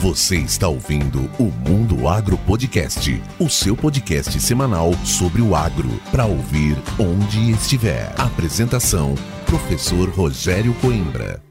Você está ouvindo o Mundo Agro Podcast, o seu podcast semanal sobre o agro, para ouvir onde estiver. Apresentação: Professor Rogério Coimbra.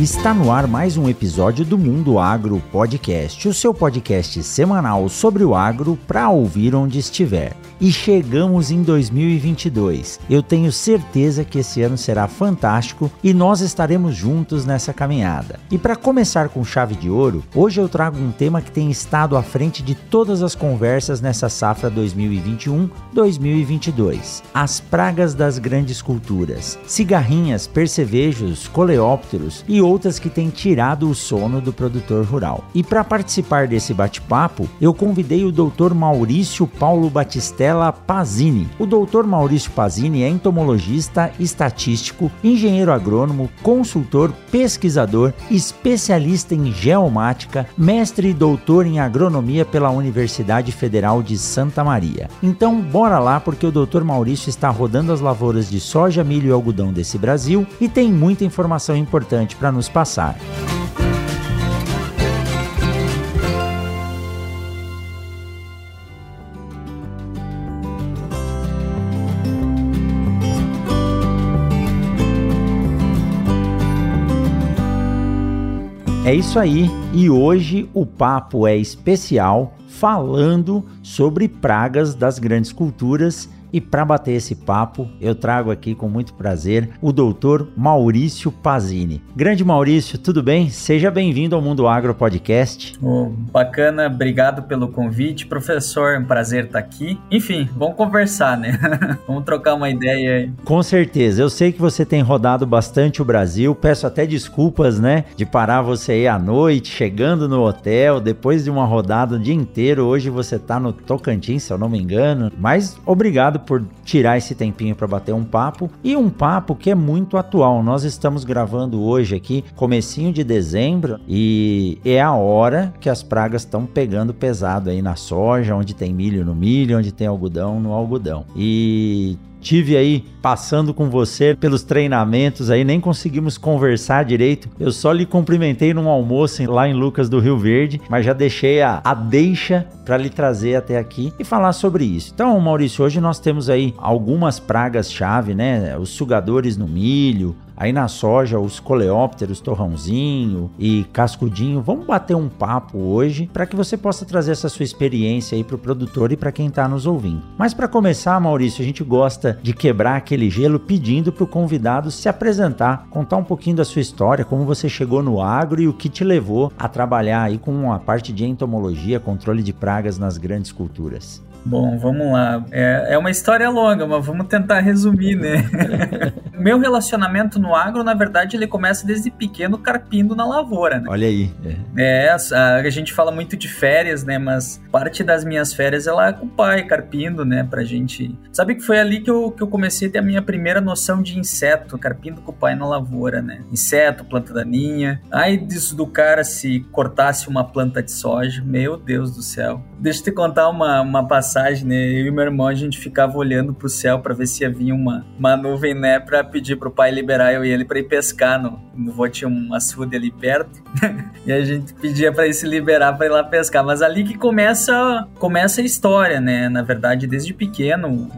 Está no ar mais um episódio do Mundo Agro Podcast, o seu podcast semanal sobre o agro para ouvir onde estiver e chegamos em 2022. Eu tenho certeza que esse ano será fantástico e nós estaremos juntos nessa caminhada. E para começar com chave de ouro, hoje eu trago um tema que tem estado à frente de todas as conversas nessa safra 2021-2022: as pragas das grandes culturas, cigarrinhas, percevejos, coleópteros e outras que têm tirado o sono do produtor rural. E para participar desse bate-papo, eu convidei o Dr. Maurício Paulo Batistella Marcela Pazini. O doutor Maurício Pazini é entomologista, estatístico, engenheiro agrônomo, consultor, pesquisador, especialista em geomática, mestre e doutor em agronomia pela Universidade Federal de Santa Maria. Então, bora lá porque o doutor Maurício está rodando as lavouras de soja, milho e algodão desse Brasil e tem muita informação importante para nos passar. É isso aí, e hoje o papo é especial falando sobre pragas das grandes culturas e para bater esse papo, eu trago aqui com muito prazer o doutor Maurício Pazini. Grande Maurício, tudo bem? Seja bem-vindo ao Mundo Agro Podcast. Oh, bacana, obrigado pelo convite, professor. É um prazer estar aqui. Enfim, vamos conversar, né? vamos trocar uma ideia aí. Com certeza. Eu sei que você tem rodado bastante o Brasil. Peço até desculpas, né, de parar você aí à noite, chegando no hotel, depois de uma rodada o dia inteiro. Hoje você está no Tocantins, se eu não me engano. Mas obrigado por tirar esse tempinho para bater um papo e um papo que é muito atual. Nós estamos gravando hoje aqui, comecinho de dezembro, e é a hora que as pragas estão pegando pesado aí na soja, onde tem milho no milho, onde tem algodão no algodão. E tive aí passando com você pelos treinamentos aí, nem conseguimos conversar direito. Eu só lhe cumprimentei num almoço lá em Lucas do Rio Verde, mas já deixei a, a deixa para lhe trazer até aqui e falar sobre isso. Então, Maurício, hoje nós temos aí algumas pragas-chave, né? Os sugadores no milho, Aí na soja, os coleópteros, torrãozinho e cascudinho. Vamos bater um papo hoje para que você possa trazer essa sua experiência aí para o produtor e para quem está nos ouvindo. Mas para começar, Maurício, a gente gosta de quebrar aquele gelo pedindo para o convidado se apresentar, contar um pouquinho da sua história, como você chegou no agro e o que te levou a trabalhar aí com a parte de entomologia, controle de pragas nas grandes culturas. Bom, vamos lá. É, é uma história longa, mas vamos tentar resumir, né? Meu relacionamento no agro, na verdade, ele começa desde pequeno carpindo na lavoura, né? Olha aí. É, é a, a, gente fala muito de férias, né? Mas parte das minhas férias ela é com o pai, carpindo, né? Pra gente. Sabe que foi ali que eu, que eu comecei a ter a minha primeira noção de inseto, carpindo com o pai na lavoura, né? Inseto, planta daninha. Ai disso do cara se cortasse uma planta de soja, meu Deus do céu. Deixa eu te contar uma, uma passagem passagem, né? Eu e meu irmão, a gente ficava olhando pro céu para ver se havia uma, uma nuvem, né? Pra pedir pro pai liberar eu e ele pra ir pescar. No, no vô tinha um açude ali perto. e a gente pedia para ele se liberar para ir lá pescar. Mas ali que começa, começa a história, né? Na verdade, desde pequeno,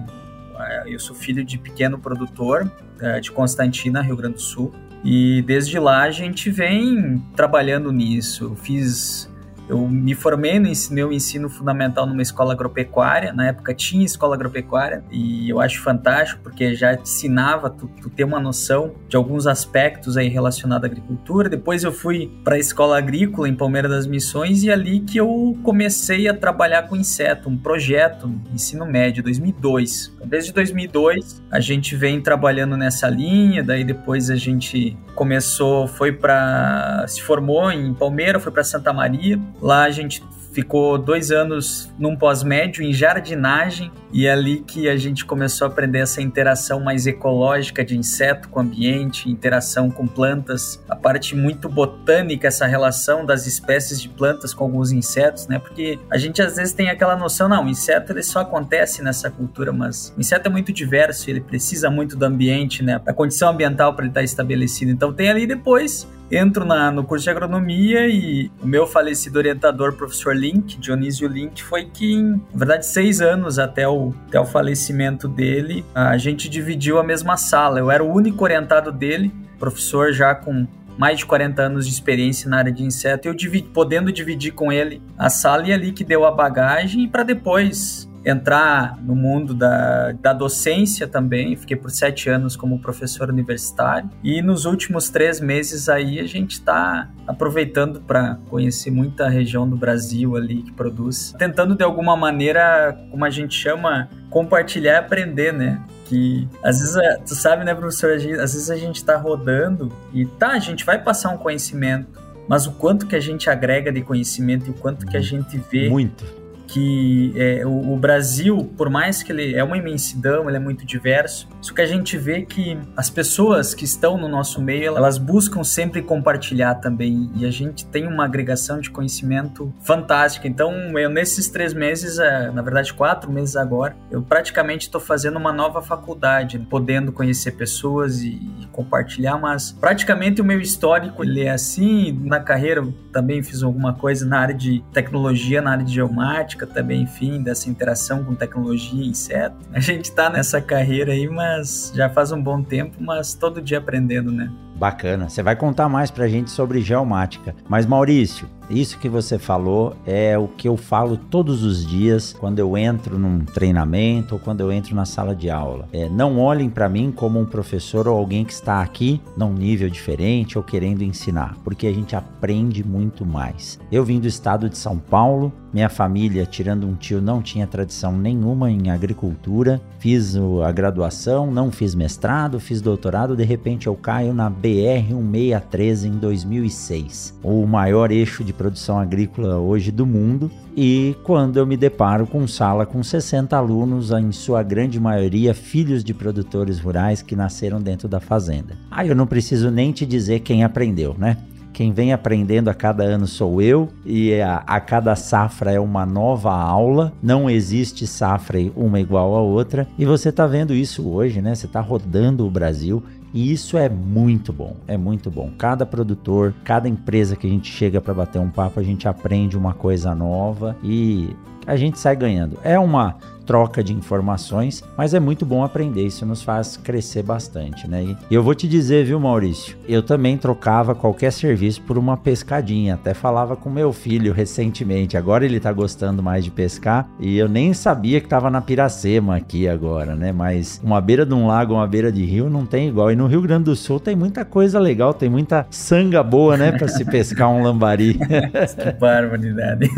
eu sou filho de pequeno produtor é, de Constantina, Rio Grande do Sul. E desde lá a gente vem trabalhando nisso. fiz eu me formei no meu ensino fundamental numa escola agropecuária, na época tinha escola agropecuária, e eu acho fantástico porque já te ensinava tu, tu ter uma noção de alguns aspectos aí relacionados à agricultura. Depois eu fui para a escola agrícola em Palmeira das Missões e é ali que eu comecei a trabalhar com inseto, um projeto, ensino médio, 2002. Então, desde 2002 a gente vem trabalhando nessa linha, daí depois a gente começou, foi para se formou em Palmeira, foi para Santa Maria Lá a gente ficou dois anos num pós-médio em jardinagem e é ali que a gente começou a aprender essa interação mais ecológica de inseto com ambiente, interação com plantas, a parte muito botânica, essa relação das espécies de plantas com alguns insetos, né? Porque a gente às vezes tem aquela noção, não, o inseto ele só acontece nessa cultura, mas o inseto é muito diverso, ele precisa muito do ambiente, né? A condição ambiental para ele estar estabelecido. Então tem ali depois entro na, no curso de agronomia e o meu falecido orientador, professor Link, Dionísio Link, foi que, na verdade, seis anos até o, até o falecimento dele, a gente dividiu a mesma sala. Eu era o único orientado dele, professor já com mais de 40 anos de experiência na área de inseto, eu dividi, podendo dividir com ele a sala e ali que deu a bagagem para depois entrar no mundo da, da docência também. Fiquei por sete anos como professor universitário. E nos últimos três meses aí a gente está aproveitando para conhecer muita região do Brasil ali que produz. Tentando de alguma maneira, como a gente chama, compartilhar e aprender, né? que às vezes, é, tu sabe, né, professor, às vezes a gente tá rodando e tá, a gente vai passar um conhecimento, mas o quanto que a gente agrega de conhecimento e o quanto que a gente vê muito que é, o, o, Brasil, por mais que ele é uma imensidão, ele é muito diverso, isso que a gente vê que as pessoas que estão no nosso meio, elas buscam sempre compartilhar também, e a gente tem uma agregação de conhecimento fantástica. Então, eu nesses três meses, é, na verdade quatro meses agora, eu praticamente estou fazendo uma nova faculdade, podendo conhecer pessoas e, e compartilhar, mas praticamente o meu histórico ele é assim, na carreira eu também fiz alguma coisa na área de tecnologia, na área de geomática, também, enfim, dessa interação com tecnologia inseto. A gente está nessa carreira aí, mas já faz um bom tempo, mas todo dia aprendendo, né? Bacana. Você vai contar mais pra gente sobre geomática. Mas Maurício, isso que você falou é o que eu falo todos os dias quando eu entro num treinamento ou quando eu entro na sala de aula. É, não olhem para mim como um professor ou alguém que está aqui num nível diferente ou querendo ensinar, porque a gente aprende muito mais. Eu vim do estado de São Paulo, minha família, tirando um tio, não tinha tradição nenhuma em agricultura. Fiz a graduação, não fiz mestrado, fiz doutorado, de repente eu caio na BR-1613 em 2006, o maior eixo de produção agrícola hoje do mundo. E quando eu me deparo com sala com 60 alunos, em sua grande maioria filhos de produtores rurais que nasceram dentro da fazenda. Aí eu não preciso nem te dizer quem aprendeu, né? Quem vem aprendendo a cada ano sou eu, e a, a, cada safra é uma nova aula, não existe safra uma igual a outra, e você está vendo isso hoje, né? Você está rodando o Brasil e isso é muito bom, é muito bom. Cada produtor, cada empresa que a gente chega para bater um papo, a gente aprende uma coisa nova e a gente sai ganhando. É uma troca de informações, mas é muito bom aprender, isso nos faz crescer bastante, né? E eu vou te dizer, viu, Maurício, eu também trocava qualquer serviço por uma pescadinha, até falava com meu filho recentemente, agora ele tá gostando mais de pescar e eu nem sabia que tava na Piracema aqui agora, né? Mas uma beira de um lago, uma beira de rio não tem igual. E no Rio Grande do Sul tem muita coisa legal, tem muita sanga boa, né, para se pescar um lambari. que barbaridade.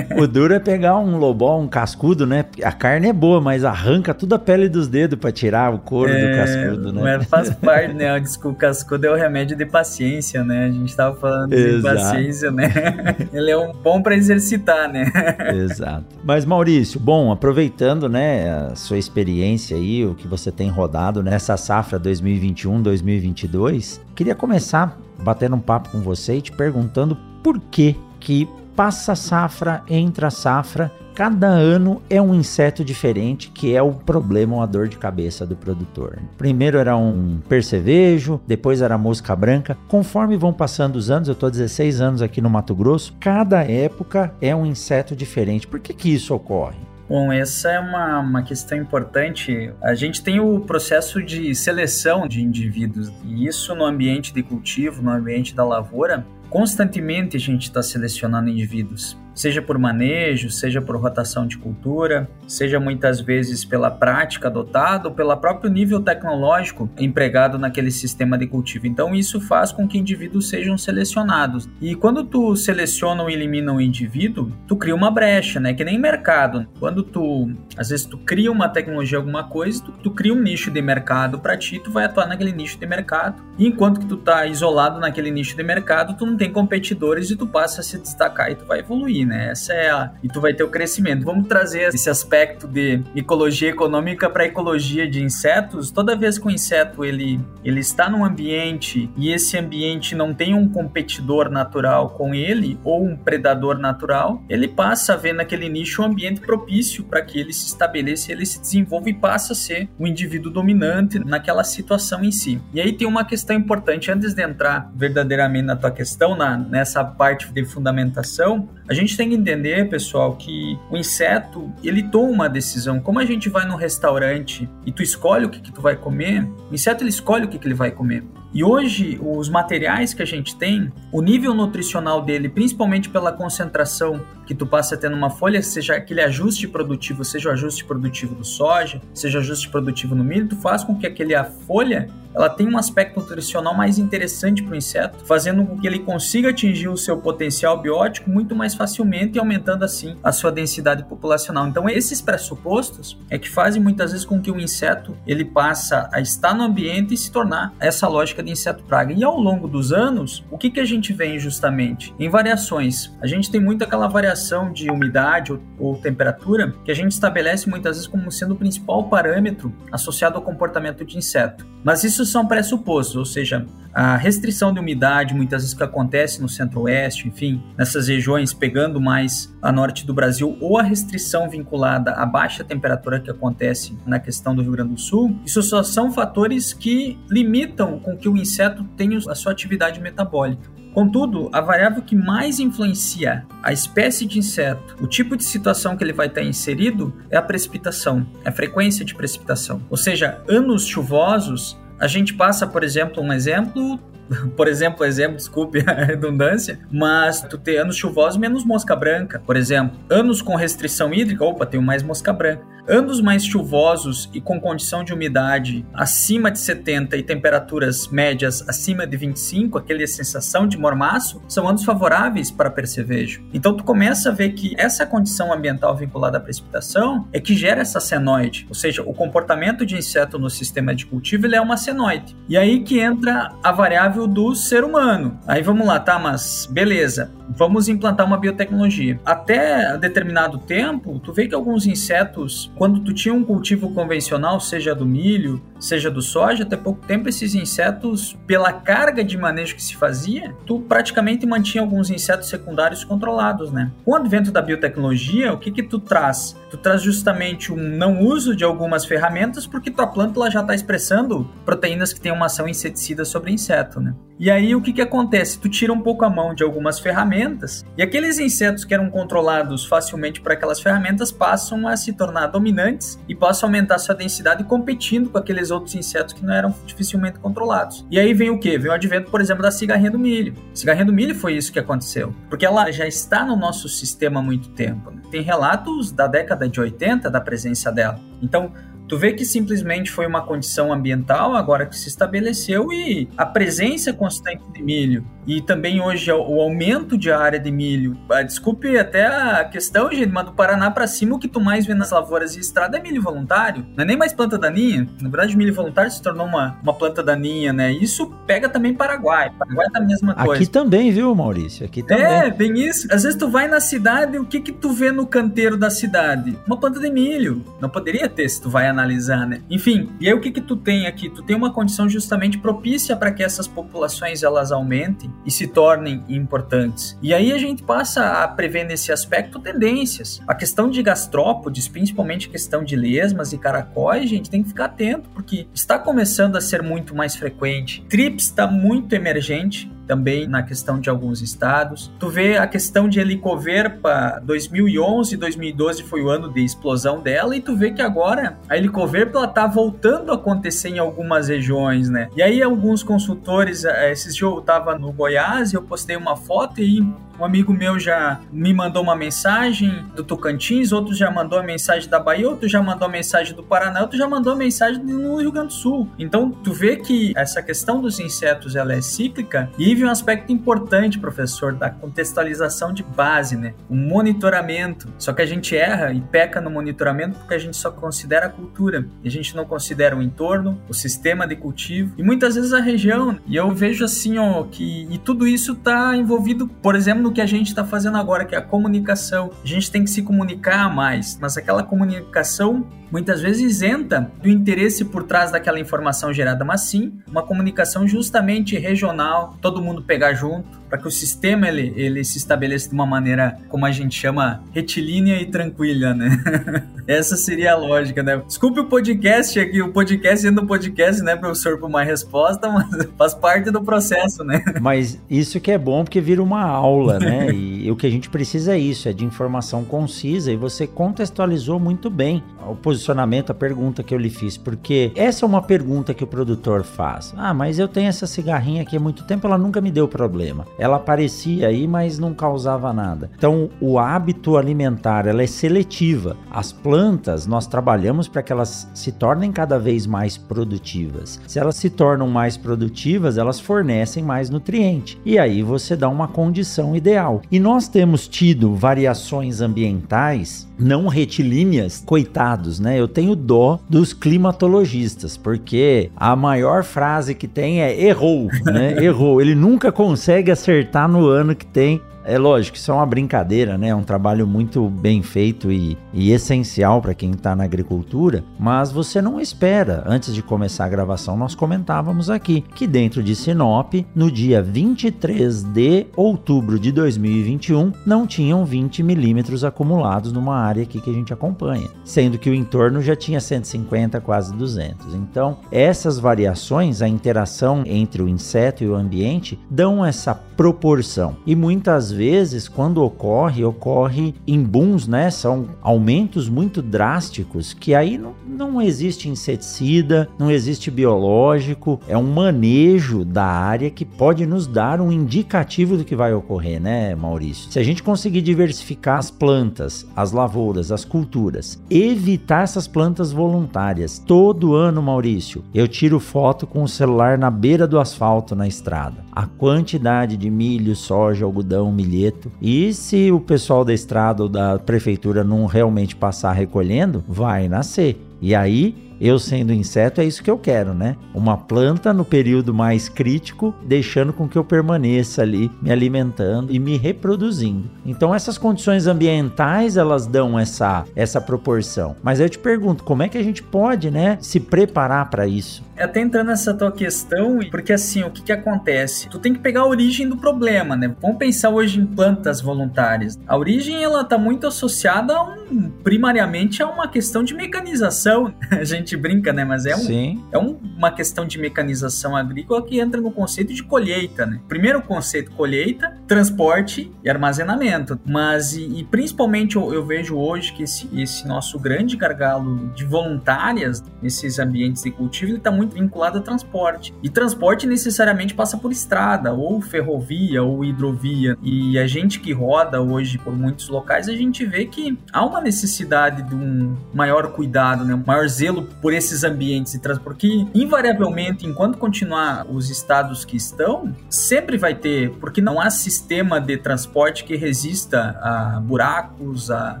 o duro é pegar um lobó, um cascudo, né? A carne carne é boa, mas arranca toda a pele dos dedos para tirar o couro é, do cascudo, né? Mas faz parte, né? Diz que o cascudo é o remédio de paciência, né? A gente tava falando de paciência, né? Ele é um bom para exercitar, né? Exato. Mas Maurício, bom, aproveitando, né, a sua experiência aí, o que você tem rodado nessa safra 2021-2022, queria começar batendo um papo com você e te perguntando por que que passa safra, entra safra Cada ano é um inseto diferente que é o problema ou a dor de cabeça do produtor. Primeiro era um percevejo, depois era mosca branca. Conforme vão passando os anos, eu estou 16 anos aqui no Mato Grosso, cada época é um inseto diferente. Por que, que isso ocorre? Bom, essa é uma, uma questão importante. A gente tem o processo de seleção de indivíduos, e isso no ambiente de cultivo, no ambiente da lavoura, constantemente a gente está selecionando indivíduos seja por manejo, seja por rotação de cultura, seja muitas vezes pela prática adotada ou pelo próprio nível tecnológico empregado naquele sistema de cultivo. Então isso faz com que indivíduos sejam selecionados. E quando tu seleciona ou elimina um indivíduo, tu cria uma brecha, né? Que nem mercado. Quando tu, às vezes tu cria uma tecnologia, alguma coisa, tu, tu cria um nicho de mercado para ti, tu vai atuar naquele nicho de mercado. E enquanto que tu tá isolado naquele nicho de mercado, tu não tem competidores e tu passa a se destacar e tu vai evoluir né? Essa é a e tu vai ter o crescimento. Vamos trazer esse aspecto de ecologia econômica para ecologia de insetos. Toda vez que o inseto ele ele está num ambiente e esse ambiente não tem um competidor natural com ele ou um predador natural, ele passa a ver naquele nicho um ambiente propício para que ele se estabeleça, ele se desenvolva e passa a ser o indivíduo dominante naquela situação em si. E aí tem uma questão importante antes de entrar verdadeiramente na tua questão, na, nessa parte de fundamentação, a gente tem que entender, pessoal, que o inseto, ele toma uma decisão. Como a gente vai num restaurante e tu escolhe o que, que tu vai comer, o inseto ele escolhe o que, que ele vai comer. E hoje, os materiais que a gente tem, o nível nutricional dele, principalmente pela concentração que tu passa a ter numa folha, seja aquele ajuste produtivo, seja o ajuste produtivo do soja, seja o ajuste produtivo no milho, tu faz com que aquele a folha ela tem um aspecto nutricional mais interessante para o inseto, fazendo com que ele consiga atingir o seu potencial biótico muito mais facilmente e aumentando assim a sua densidade populacional. Então esses pressupostos é que fazem muitas vezes com que o inseto ele passa a estar no ambiente e se tornar essa lógica de inseto praga. E ao longo dos anos, o que, que a gente vê justamente? Em variações. A gente tem muito aquela variação de umidade ou, ou temperatura que a gente estabelece muitas vezes como sendo o principal parâmetro associado ao comportamento de inseto. Mas isso são pressupostos, ou seja, a restrição de umidade, muitas vezes que acontece no centro-oeste, enfim, nessas regiões pegando mais a norte do Brasil, ou a restrição vinculada à baixa temperatura que acontece na questão do Rio Grande do Sul, isso só são fatores que limitam com que o inseto tenha a sua atividade metabólica. Contudo, a variável que mais influencia a espécie de inseto, o tipo de situação que ele vai estar inserido, é a precipitação, é a frequência de precipitação. Ou seja, anos chuvosos a gente passa, por exemplo, um exemplo por exemplo, exemplo, desculpe a redundância, mas tu ter anos chuvosos menos mosca branca, por exemplo. Anos com restrição hídrica, opa, tenho mais mosca branca. Anos mais chuvosos e com condição de umidade acima de 70 e temperaturas médias acima de 25, aquela sensação de mormaço, são anos favoráveis para percevejo. Então tu começa a ver que essa condição ambiental vinculada à precipitação é que gera essa senoide, ou seja, o comportamento de inseto no sistema de cultivo ele é uma senoide. E aí que entra a variável do ser humano. Aí vamos lá, tá, mas beleza vamos implantar uma biotecnologia. Até determinado tempo, tu vê que alguns insetos, quando tu tinha um cultivo convencional, seja do milho, seja do soja, até pouco tempo esses insetos, pela carga de manejo que se fazia, tu praticamente mantinha alguns insetos secundários controlados, né? Com o advento da biotecnologia, o que que tu traz? Tu traz justamente um não uso de algumas ferramentas porque tua planta já está expressando proteínas que têm uma ação inseticida sobre inseto, né? E aí o que que acontece? Tu tira um pouco a mão de algumas ferramentas e aqueles insetos que eram controlados facilmente por aquelas ferramentas passam a se tornar dominantes e passam a aumentar sua densidade competindo com aqueles outros insetos que não eram dificilmente controlados. E aí vem o que? Vem o advento, por exemplo, da cigarrinha do milho. Cigarrinha do milho foi isso que aconteceu, porque ela já está no nosso sistema há muito tempo. Né? Tem relatos da década de 80 da presença dela. Então, Tu vê que simplesmente foi uma condição ambiental agora que se estabeleceu e a presença constante de milho e também hoje o aumento de área de milho. Ah, desculpe até a questão, gente, mas do Paraná para cima o que tu mais vê nas lavouras e estrada é milho voluntário. Não é nem mais planta daninha. Na verdade, milho voluntário se tornou uma, uma planta daninha, né? Isso pega também Paraguai. Paraguai tá a mesma coisa. Aqui também, viu, Maurício? Aqui também. É, bem isso. Às vezes tu vai na cidade, o que que tu vê no canteiro da cidade? Uma planta de milho. Não poderia ter se tu vai analisar, né? Enfim, e aí o que que tu tem aqui? Tu tem uma condição justamente propícia para que essas populações elas aumentem e se tornem importantes. E aí a gente passa a prever nesse aspecto tendências. A questão de gastrópodes, principalmente a questão de lesmas e caracóis, gente tem que ficar atento porque está começando a ser muito mais frequente. Trips está muito emergente também na questão de alguns estados. Tu vê a questão de helicoverpa 2011 2012 foi o ano de explosão dela e tu vê que agora a helicoverpa ela tá voltando a acontecer em algumas regiões, né? E aí alguns consultores, eh, esses dias eu tava no Goiás e eu postei uma foto e um amigo meu já me mandou uma mensagem do Tocantins, outro já mandou a mensagem da Bahia, outro já mandou a mensagem do Paraná, outro já mandou a mensagem no Rio Grande do Sul. Então, tu vê que essa questão dos insetos ela é cíclica e vive um aspecto importante, professor, da contextualização de base, né? O monitoramento. Só que a gente erra e peca no monitoramento porque a gente só considera a cultura. A gente não considera o entorno, o sistema de cultivo e muitas vezes a região. E eu vejo assim, ó, que e tudo isso está envolvido, por exemplo, no que a gente está fazendo agora, que é a comunicação. A gente tem que se comunicar mais, mas aquela comunicação muitas vezes isenta do interesse por trás daquela informação gerada, mas sim uma comunicação justamente regional, todo mundo pegar junto, para que o sistema ele, ele se estabeleça de uma maneira, como a gente chama, retilínea e tranquila, né? Essa seria a lógica, né? Desculpe o podcast aqui, o podcast sendo podcast, né, professor, por uma resposta, mas faz parte do processo, né? Mas isso que é bom porque vira uma aula, né? E o que a gente precisa é isso, é de informação concisa e você contextualizou muito bem o posicionamento, a pergunta que eu lhe fiz, porque essa é uma pergunta que o produtor faz. Ah, mas eu tenho essa cigarrinha aqui há muito tempo, ela nunca me deu problema. Ela aparecia aí, mas não causava nada. Então, o hábito alimentar, ela é seletiva. As plantas, nós trabalhamos para que elas se tornem cada vez mais produtivas. Se elas se tornam mais produtivas, elas fornecem mais nutriente. E aí você dá uma condição ideal. E nós temos tido variações ambientais não retilíneas, coitados, né? Eu tenho dó dos climatologistas, porque a maior frase que tem é errou, né? errou. Ele nunca consegue acertar no ano que tem é lógico, isso é uma brincadeira, né? É um trabalho muito bem feito e, e essencial para quem está na agricultura, mas você não espera. Antes de começar a gravação, nós comentávamos aqui que dentro de Sinop, no dia 23 de outubro de 2021, não tinham 20 milímetros acumulados numa área aqui que a gente acompanha, sendo que o entorno já tinha 150, quase 200. Então, essas variações, a interação entre o inseto e o ambiente, dão essa proporção. E muitas vezes, quando ocorre, ocorre em booms, né? São aumentos muito drásticos que aí não, não existe inseticida, não existe biológico, é um manejo da área que pode nos dar um indicativo do que vai ocorrer, né, Maurício? Se a gente conseguir diversificar as plantas, as lavouras, as culturas, evitar essas plantas voluntárias. Todo ano, Maurício, eu tiro foto com o celular na beira do asfalto na estrada. A quantidade de milho, soja, algodão, milheto. E se o pessoal da estrada ou da prefeitura não realmente passar recolhendo, vai nascer. E aí eu sendo inseto é isso que eu quero, né? Uma planta no período mais crítico, deixando com que eu permaneça ali me alimentando e me reproduzindo. Então essas condições ambientais elas dão essa essa proporção. Mas eu te pergunto, como é que a gente pode, né, se preparar para isso? Até entrando nessa tua questão, porque assim, o que que acontece? Tu tem que pegar a origem do problema, né? Vamos pensar hoje em plantas voluntárias. A origem ela tá muito associada a um primariamente a uma questão de mecanização. A gente gente brinca, né? Mas é, um, é um, uma questão de mecanização agrícola que entra no conceito de colheita, né? Primeiro conceito, colheita, transporte e armazenamento. Mas, e, e principalmente eu, eu, vejo hoje que esse, esse, nosso grande gargalo de voluntárias nesses ambientes de cultivo está muito vinculado a transporte. E transporte necessariamente passa por estrada, ou ferrovia, ou hidrovia. E a gente que roda hoje por muitos locais, a gente vê que há uma necessidade de um maior cuidado, né? um maior zelo por esses ambientes de transporte, porque invariavelmente, enquanto continuar os estados que estão, sempre vai ter, porque não há sistema de transporte que resista a buracos, a,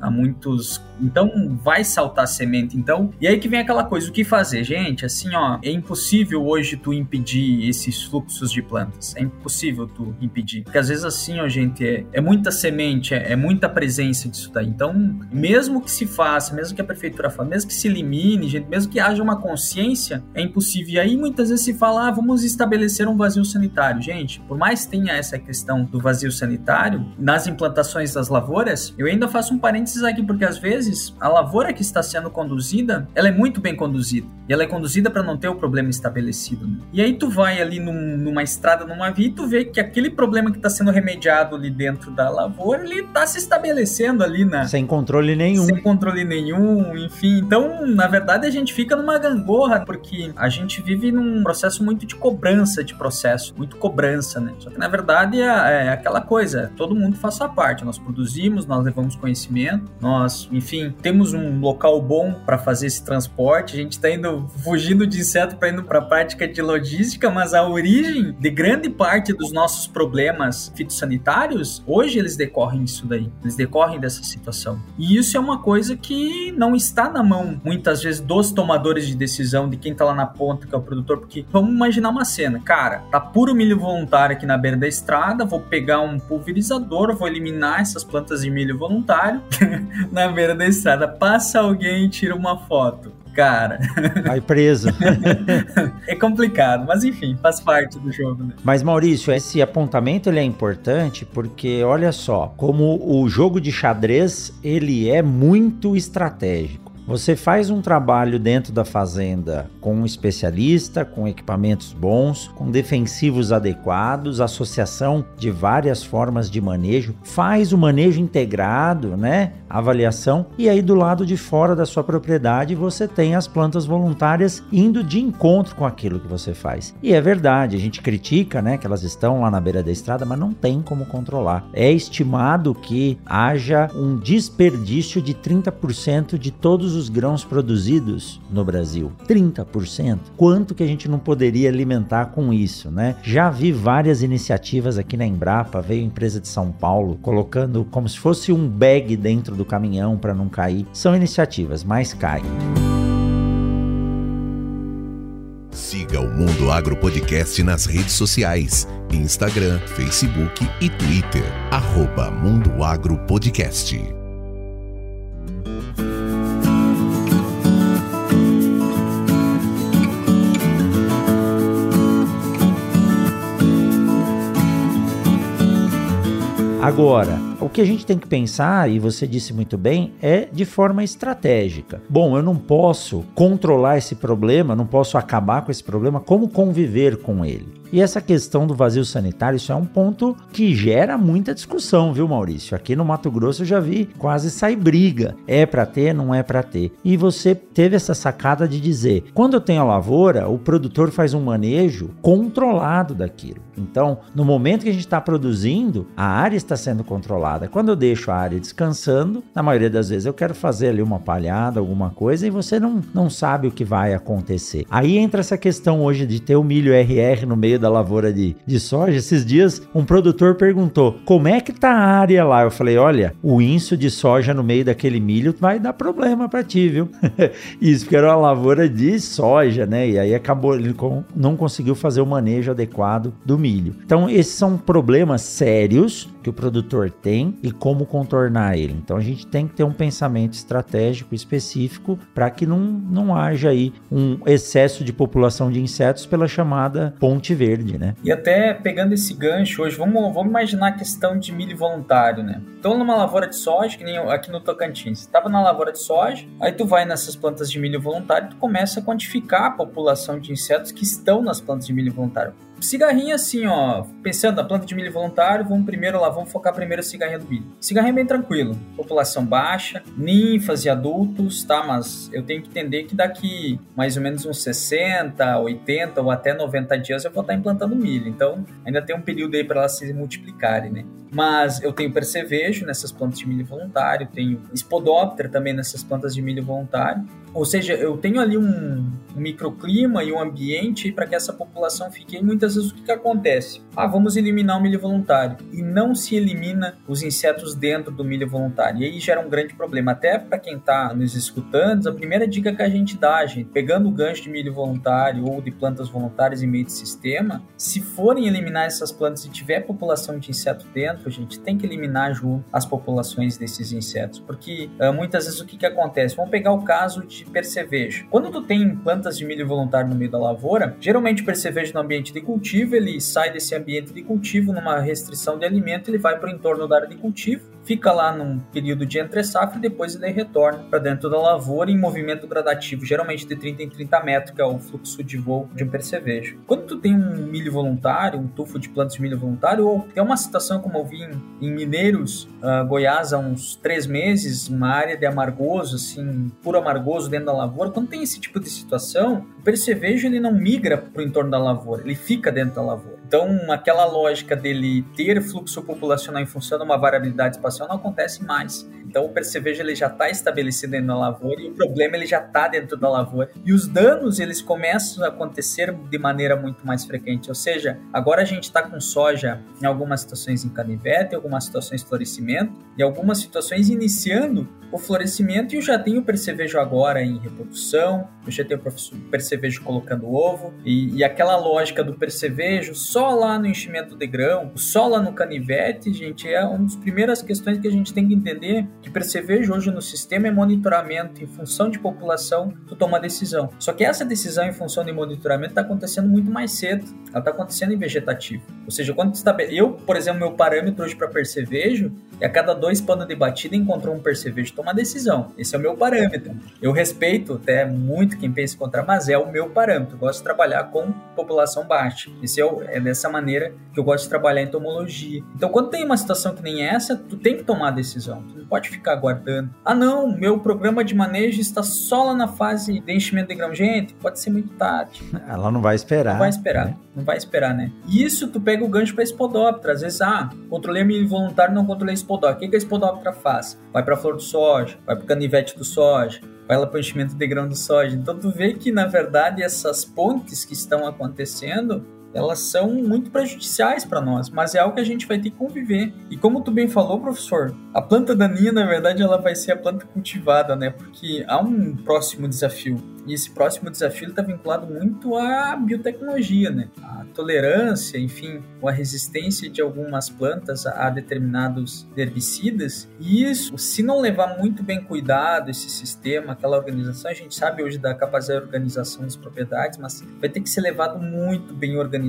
a muitos então vai saltar semente. Então, e aí que vem aquela coisa, o que fazer, gente? Assim, ó, é impossível hoje tu impedir esses fluxos de plantas. É impossível tu impedir. Porque às vezes assim, ó, gente, é, é muita semente, é, é, muita presença disso daí. Então, mesmo que se faça, mesmo que a prefeitura faça, mesmo que se elimine, gente, mesmo que haja uma consciência, é impossível. E aí muitas vezes se fala, ah, vamos estabelecer um vazio sanitário. Gente, por mais que tenha essa questão do vazio sanitário, nas implantações das lavouras, eu ainda faço um parênteses aqui, porque às vezes vezes a lavoura que está sendo conduzida, ela é muito bem conduzida. E ela é conduzida para não ter o problema estabelecido. Né? E aí tu vai ali num, numa estrada, numa via, e tu vê que aquele problema que está sendo remediado ali dentro da lavoura, ele está se estabelecendo ali na... Sem controle nenhum. Sem controle nenhum, enfim. Então, na verdade, a gente fica numa gangorra, porque a gente vive num processo muito de cobrança de processo, muito cobrança, né? Só que, na verdade, é, é aquela coisa, todo mundo faz sua parte. Nós produzimos, nós levamos conhecimento, nós, enfim, enfim, temos um local bom para fazer esse transporte. A gente está indo fugindo de inseto para indo para a prática de logística, mas a origem de grande parte dos nossos problemas fitossanitários, hoje eles decorrem disso daí. Eles decorrem dessa situação. E isso é uma coisa que não está na mão, muitas vezes, dos dos tomadores de decisão, de quem tá lá na ponta, que é o produtor, porque vamos imaginar uma cena. Cara, tá puro milho voluntário aqui na beira da estrada, vou pegar um pulverizador, vou eliminar essas plantas de milho voluntário na beira da estrada. Passa alguém e tira uma foto cara. Vai preso. é complicado, mas enfim, faz parte do jogo. Né? Mas Maurício, esse apontamento ele é importante porque olha só, como o jogo de xadrez ele é muito estratégico. Você faz um trabalho dentro da fazenda com um especialista, com equipamentos bons, com defensivos adequados, associação de várias formas de manejo, faz o manejo integrado, né? Avaliação, e aí do lado de fora da sua propriedade você tem as plantas voluntárias indo de encontro com aquilo que você faz. E é verdade, a gente critica, né, que elas estão lá na beira da estrada, mas não tem como controlar. É estimado que haja um desperdício de 30% de todos os os grãos produzidos no Brasil? 30%. Quanto que a gente não poderia alimentar com isso, né? Já vi várias iniciativas aqui na Embrapa, veio empresa de São Paulo colocando como se fosse um bag dentro do caminhão para não cair. São iniciativas, mas caem. Siga o Mundo Agro Podcast nas redes sociais: Instagram, Facebook e Twitter. Arroba Mundo Agro Podcast. Agora, o que a gente tem que pensar, e você disse muito bem, é de forma estratégica. Bom, eu não posso controlar esse problema, não posso acabar com esse problema, como conviver com ele? E essa questão do vazio sanitário, isso é um ponto que gera muita discussão, viu, Maurício? Aqui no Mato Grosso eu já vi quase sair briga. É para ter, não é para ter. E você teve essa sacada de dizer: quando eu tenho a lavoura, o produtor faz um manejo controlado daquilo. Então, no momento que a gente está produzindo, a área está sendo controlada. Quando eu deixo a área descansando, na maioria das vezes eu quero fazer ali uma palhada, alguma coisa, e você não, não sabe o que vai acontecer. Aí entra essa questão hoje de ter o milho RR no meio da lavoura de, de soja, esses dias um produtor perguntou: como é que tá a área lá? Eu falei: olha, o inso de soja no meio daquele milho vai dar problema para ti, viu? Isso porque era uma lavoura de soja, né? E aí acabou, ele não conseguiu fazer o manejo adequado do milho. Então, esses são problemas sérios que o produtor tem e como contornar ele. Então a gente tem que ter um pensamento estratégico específico para que não, não haja aí um excesso de população de insetos pela chamada ponte verde, né? E até pegando esse gancho hoje, vamos, vamos imaginar a questão de milho voluntário, né? Então numa lavoura de soja, que nem aqui no Tocantins, estava na lavoura de soja, aí tu vai nessas plantas de milho voluntário tu começa a quantificar a população de insetos que estão nas plantas de milho voluntário cigarrinho assim, ó, pensando na planta de milho voluntário, vamos primeiro lá, vamos focar primeiro cigarrinho do milho. Cigarrinho é bem tranquilo, população baixa, ninfas e adultos, tá? Mas eu tenho que entender que daqui mais ou menos uns 60, 80 ou até 90 dias eu vou estar implantando milho. Então, ainda tem um período aí para elas se multiplicarem, né? Mas eu tenho percevejo nessas plantas de milho voluntário, tenho Spodoptera também nessas plantas de milho voluntário. Ou seja, eu tenho ali um, um microclima e um ambiente para que essa população fique. E muitas vezes o que, que acontece? Ah, vamos eliminar o milho voluntário. E não se elimina os insetos dentro do milho voluntário. E aí gera um grande problema. Até para quem está nos escutando, a primeira dica que a gente dá, gente, pegando o gancho de milho voluntário ou de plantas voluntárias em meio de sistema, se forem eliminar essas plantas e tiver população de inseto dentro, a gente tem que eliminar as populações desses insetos. Porque uh, muitas vezes o que, que acontece? Vamos pegar o caso de percevejo. Quando tu tem plantas de milho voluntário no meio da lavoura, geralmente o percevejo no ambiente de cultivo, ele sai desse ambiente de cultivo numa restrição de alimento, ele vai para o entorno da área de cultivo fica lá num período de entre safra e depois ele retorna para dentro da lavoura em movimento gradativo, geralmente de 30 em 30 metros, que é o fluxo de voo de um percevejo. Quando tu tem um milho voluntário, um tufo de plantas de milho voluntário, ou tem uma situação como eu vi em, em Mineiros, uh, Goiás, há uns três meses, uma área de amargoso, assim, puro amargoso dentro da lavoura, quando tem esse tipo de situação, o percevejo ele não migra para o entorno da lavoura, ele fica dentro da lavoura. Então, aquela lógica dele ter fluxo populacional em função de uma variabilidade espacial não acontece mais. Então, o percevejo ele já está estabelecido dentro da lavoura e o problema ele já está dentro da lavoura. E os danos eles começam a acontecer de maneira muito mais frequente. Ou seja, agora a gente está com soja em algumas situações em canivete, em algumas situações florescimento, em algumas situações iniciando o florescimento e eu já tenho o percevejo agora em reprodução, eu já tenho o percevejo colocando ovo e, e aquela lógica do percevejo só lá no enchimento de grão, só lá no canivete, gente, é uma das primeiras questões que a gente tem que entender que percevejo hoje no sistema é monitoramento em função de população, tu toma decisão. Só que essa decisão em função de monitoramento está acontecendo muito mais cedo, ela está acontecendo em vegetativo. Ou seja, quando está eu, por exemplo, meu parâmetro hoje para percevejo é a cada dois panos de batida encontrou um percevejo tomar decisão. Esse é o meu parâmetro. Eu respeito até muito quem pensa contra, mas é o meu parâmetro. Eu gosto de trabalhar com população baixa. Esse é, o, é dessa maneira que eu gosto de trabalhar em entomologia. Então, quando tem uma situação que nem essa, tu tem que tomar a decisão. Tu não pode ficar aguardando. Ah, não, meu programa de manejo está só lá na fase de enchimento de grão. Gente, pode ser muito tarde. Ela não vai esperar. Não vai esperar. Né? Não vai esperar, né? E isso tu pega o gancho para espodóptera. Às vezes, ah, controlei involuntário, não controlei espodóptera. O que, que a espodóptera faz? Vai para a flor do soja, vai para o canivete do soja, vai lá para o enchimento de grão do soja. Então tu vê que, na verdade, essas pontes que estão acontecendo elas são muito prejudiciais para nós, mas é algo que a gente vai ter que conviver. E como tu bem falou, professor, a planta daninha, na verdade, ela vai ser a planta cultivada, né? Porque há um próximo desafio. E esse próximo desafio está vinculado muito à biotecnologia, né? A tolerância, enfim, ou a resistência de algumas plantas a determinados herbicidas. E isso, se não levar muito bem cuidado esse sistema, aquela organização, a gente sabe hoje da capacidade de organização das propriedades, mas vai ter que ser levado muito bem organizado,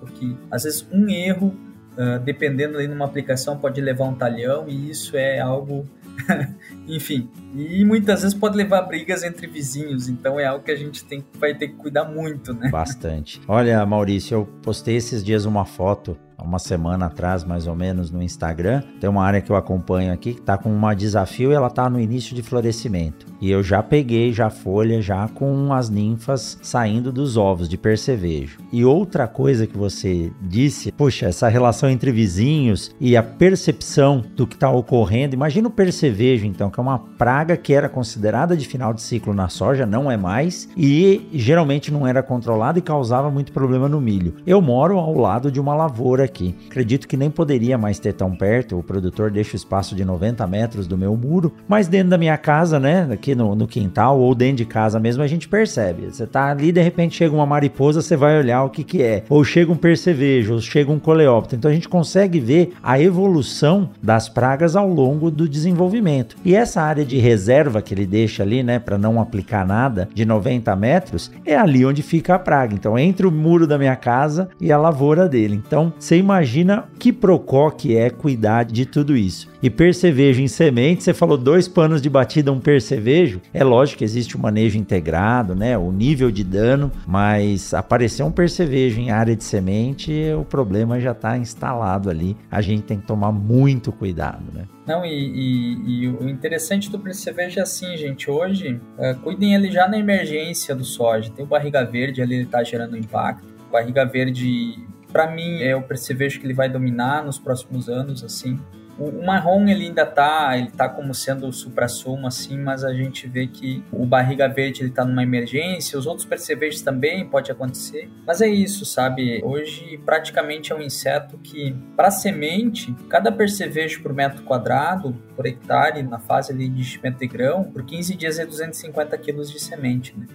porque às vezes um erro Uh, dependendo aí numa aplicação pode levar um talhão e isso é algo enfim e muitas vezes pode levar brigas entre vizinhos então é algo que a gente tem vai ter que cuidar muito né? Bastante. Olha Maurício eu postei esses dias uma foto uma semana atrás, mais ou menos, no Instagram. Tem uma área que eu acompanho aqui que tá com uma desafio e ela tá no início de florescimento. E eu já peguei já folha já com as ninfas saindo dos ovos de percevejo. E outra coisa que você disse, puxa, essa relação entre vizinhos e a percepção do que está ocorrendo. Imagina o percevejo, então, que é uma praga que era considerada de final de ciclo na soja, não é mais, e geralmente não era controlada e causava muito problema no milho. Eu moro ao lado de uma lavoura aqui. Acredito que nem poderia mais ter tão perto, o produtor deixa o espaço de 90 metros do meu muro, mas dentro da minha casa, né, aqui no, no quintal ou dentro de casa mesmo, a gente percebe. Você tá ali, de repente chega uma mariposa, você vai olhar o que que é. Ou chega um percevejo, ou chega um coleóptero. Então a gente consegue ver a evolução das pragas ao longo do desenvolvimento. E essa área de reserva que ele deixa ali, né, para não aplicar nada, de 90 metros, é ali onde fica a praga. Então entre o muro da minha casa e a lavoura dele. Então você imagina que procó que é cuidar de tudo isso. E percevejo em semente, você falou dois panos de batida, um percevejo. É lógico que existe o um manejo integrado, né? O nível de dano, mas aparecer um percevejo em área de semente, o problema já está instalado ali. A gente tem que tomar muito cuidado, né? Não, e, e, e, o interessante do percevejo é assim, gente. Hoje, uh, cuidem ele já na emergência do soja. Tem o barriga verde ali, ele tá gerando impacto. Barriga verde para mim, é, eu percevejo que ele vai dominar nos próximos anos, assim. O, marrom ele ainda tá, ele tá como sendo o supra-sumo assim, mas a gente vê que o barriga verde ele tá numa emergência, os outros percevejos também pode acontecer. Mas é isso, sabe? Hoje praticamente é um inseto que para semente, cada percevejo por metro quadrado, por hectare na fase ali de enchimento de grão, por 15 dias é 250 quilos de semente, né?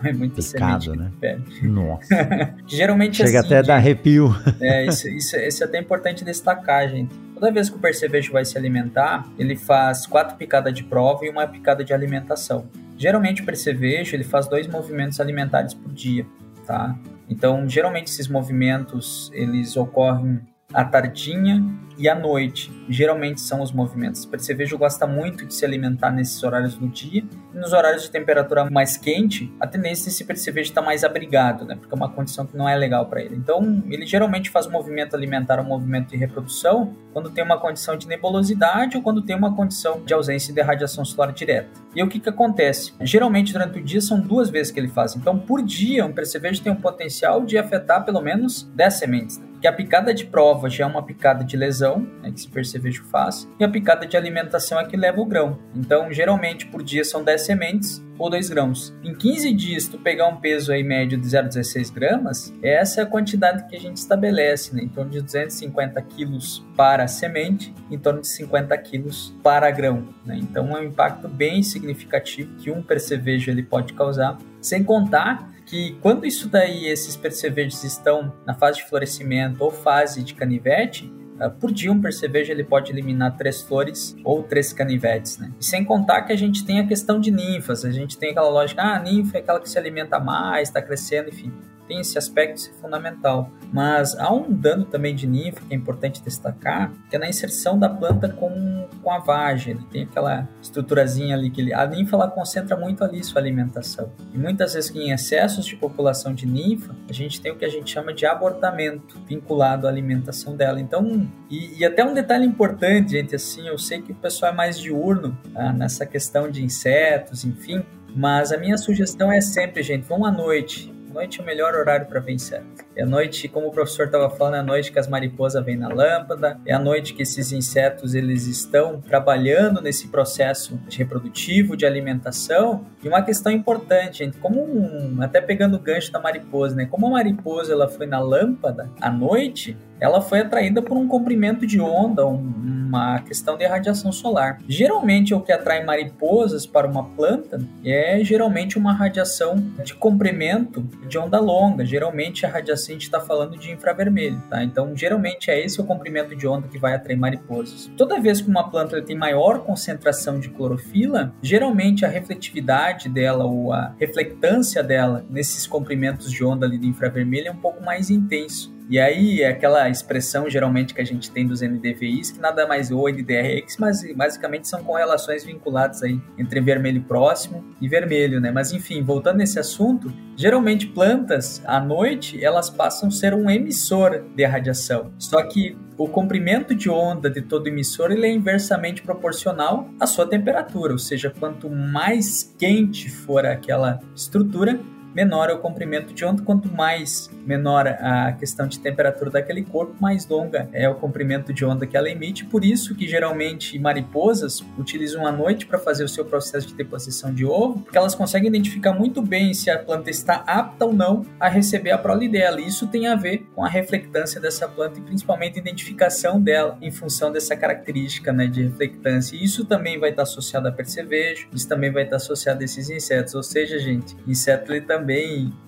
É muito Picado, semente né? Nossa. Geralmente Chega assim, até a dar arrepio. É, isso, isso, isso é até importante destacar, gente. Toda vez que o percevejo vai se alimentar, ele faz quatro picadas de prova e uma picada de alimentação. Geralmente o percevejo ele faz dois movimentos alimentares por dia, tá? Então, geralmente esses movimentos eles ocorrem à tardinha e à noite. Geralmente são os movimentos. O percevejo gosta muito de se alimentar nesses horários do dia. E nos horários de temperatura mais quente, a tendência desse percevejo estar mais abrigado, né? Porque é uma condição que não é legal para ele. Então, ele geralmente faz movimento alimentar ou movimento de reprodução quando tem uma condição de nebulosidade ou quando tem uma condição de ausência de radiação solar direta. E o que, que acontece? Geralmente, durante o dia, são duas vezes que ele faz. Então, por dia, um percevejo tem um potencial de afetar pelo menos 10 sementes. Né? Que a picada de prova já é uma picada de lesão, né, que esse percevejo faz, e a picada de alimentação é que leva o grão. Então, geralmente, por dia são 10 sementes, ou 2 grãos. Em 15 dias, tu pegar um peso aí médio de 0,16 gramas, essa é a quantidade que a gente estabelece, né? em torno de 250 quilos para semente, em torno de 50 quilos para grão. Né? Então é um impacto bem significativo que um percevejo ele pode causar, sem contar que quando isso daí, esses percevejos estão na fase de florescimento ou fase de canivete, ah, por dia um percevejo ele pode eliminar três flores ou três canivetes, né? E sem contar que a gente tem a questão de ninfas, a gente tem aquela lógica, ah, a ninfa é aquela que se alimenta mais, está crescendo, enfim tem esse aspecto fundamental. Mas há um dano também de ninfa que é importante destacar, que é na inserção da planta com, com a vagem. Ele tem aquela estruturazinha ali que ele, a ninfa ela concentra muito ali sua alimentação. E muitas vezes em excessos de população de ninfa, a gente tem o que a gente chama de abortamento vinculado à alimentação dela. Então, e, e até um detalhe importante, gente, assim, eu sei que o pessoal é mais diurno ah, nessa questão de insetos, enfim, mas a minha sugestão é sempre, gente, vão à noite, Noite é o melhor horário para vencer. É a noite, como o professor estava falando, é a noite que as mariposas vêm na lâmpada, é a noite que esses insetos eles estão trabalhando nesse processo de reprodutivo, de alimentação. E uma questão importante, gente, como um, até pegando o gancho da mariposa, né? Como a mariposa ela foi na lâmpada à noite, ela foi atraída por um comprimento de onda, uma questão de radiação solar. Geralmente, o que atrai mariposas para uma planta é geralmente uma radiação de comprimento de onda longa. Geralmente, a radiação está falando de infravermelho, tá? Então, geralmente é esse o comprimento de onda que vai atrair mariposas. Toda vez que uma planta tem maior concentração de clorofila, geralmente a refletividade dela ou a reflectância dela nesses comprimentos de onda ali de infravermelho é um pouco mais intenso. E aí, é aquela expressão geralmente que a gente tem dos NDVIs, que nada mais ou NDRX, mas basicamente são correlações vinculadas aí entre vermelho próximo e vermelho, né? Mas enfim, voltando nesse assunto, geralmente plantas à noite elas passam a ser um emissor de radiação. Só que o comprimento de onda de todo emissor ele é inversamente proporcional à sua temperatura, ou seja, quanto mais quente for aquela estrutura, menor é o comprimento de onda, quanto mais menor a questão de temperatura daquele corpo, mais longa é o comprimento de onda que ela emite. Por isso que geralmente mariposas utilizam a noite para fazer o seu processo de deposição de ovo, porque elas conseguem identificar muito bem se a planta está apta ou não a receber a prole dela. E isso tem a ver com a reflectância dessa planta e principalmente a identificação dela em função dessa característica né, de reflectância. Isso também vai estar associado a percevejo, isso também vai estar associado a esses insetos. Ou seja, gente, inseto ele também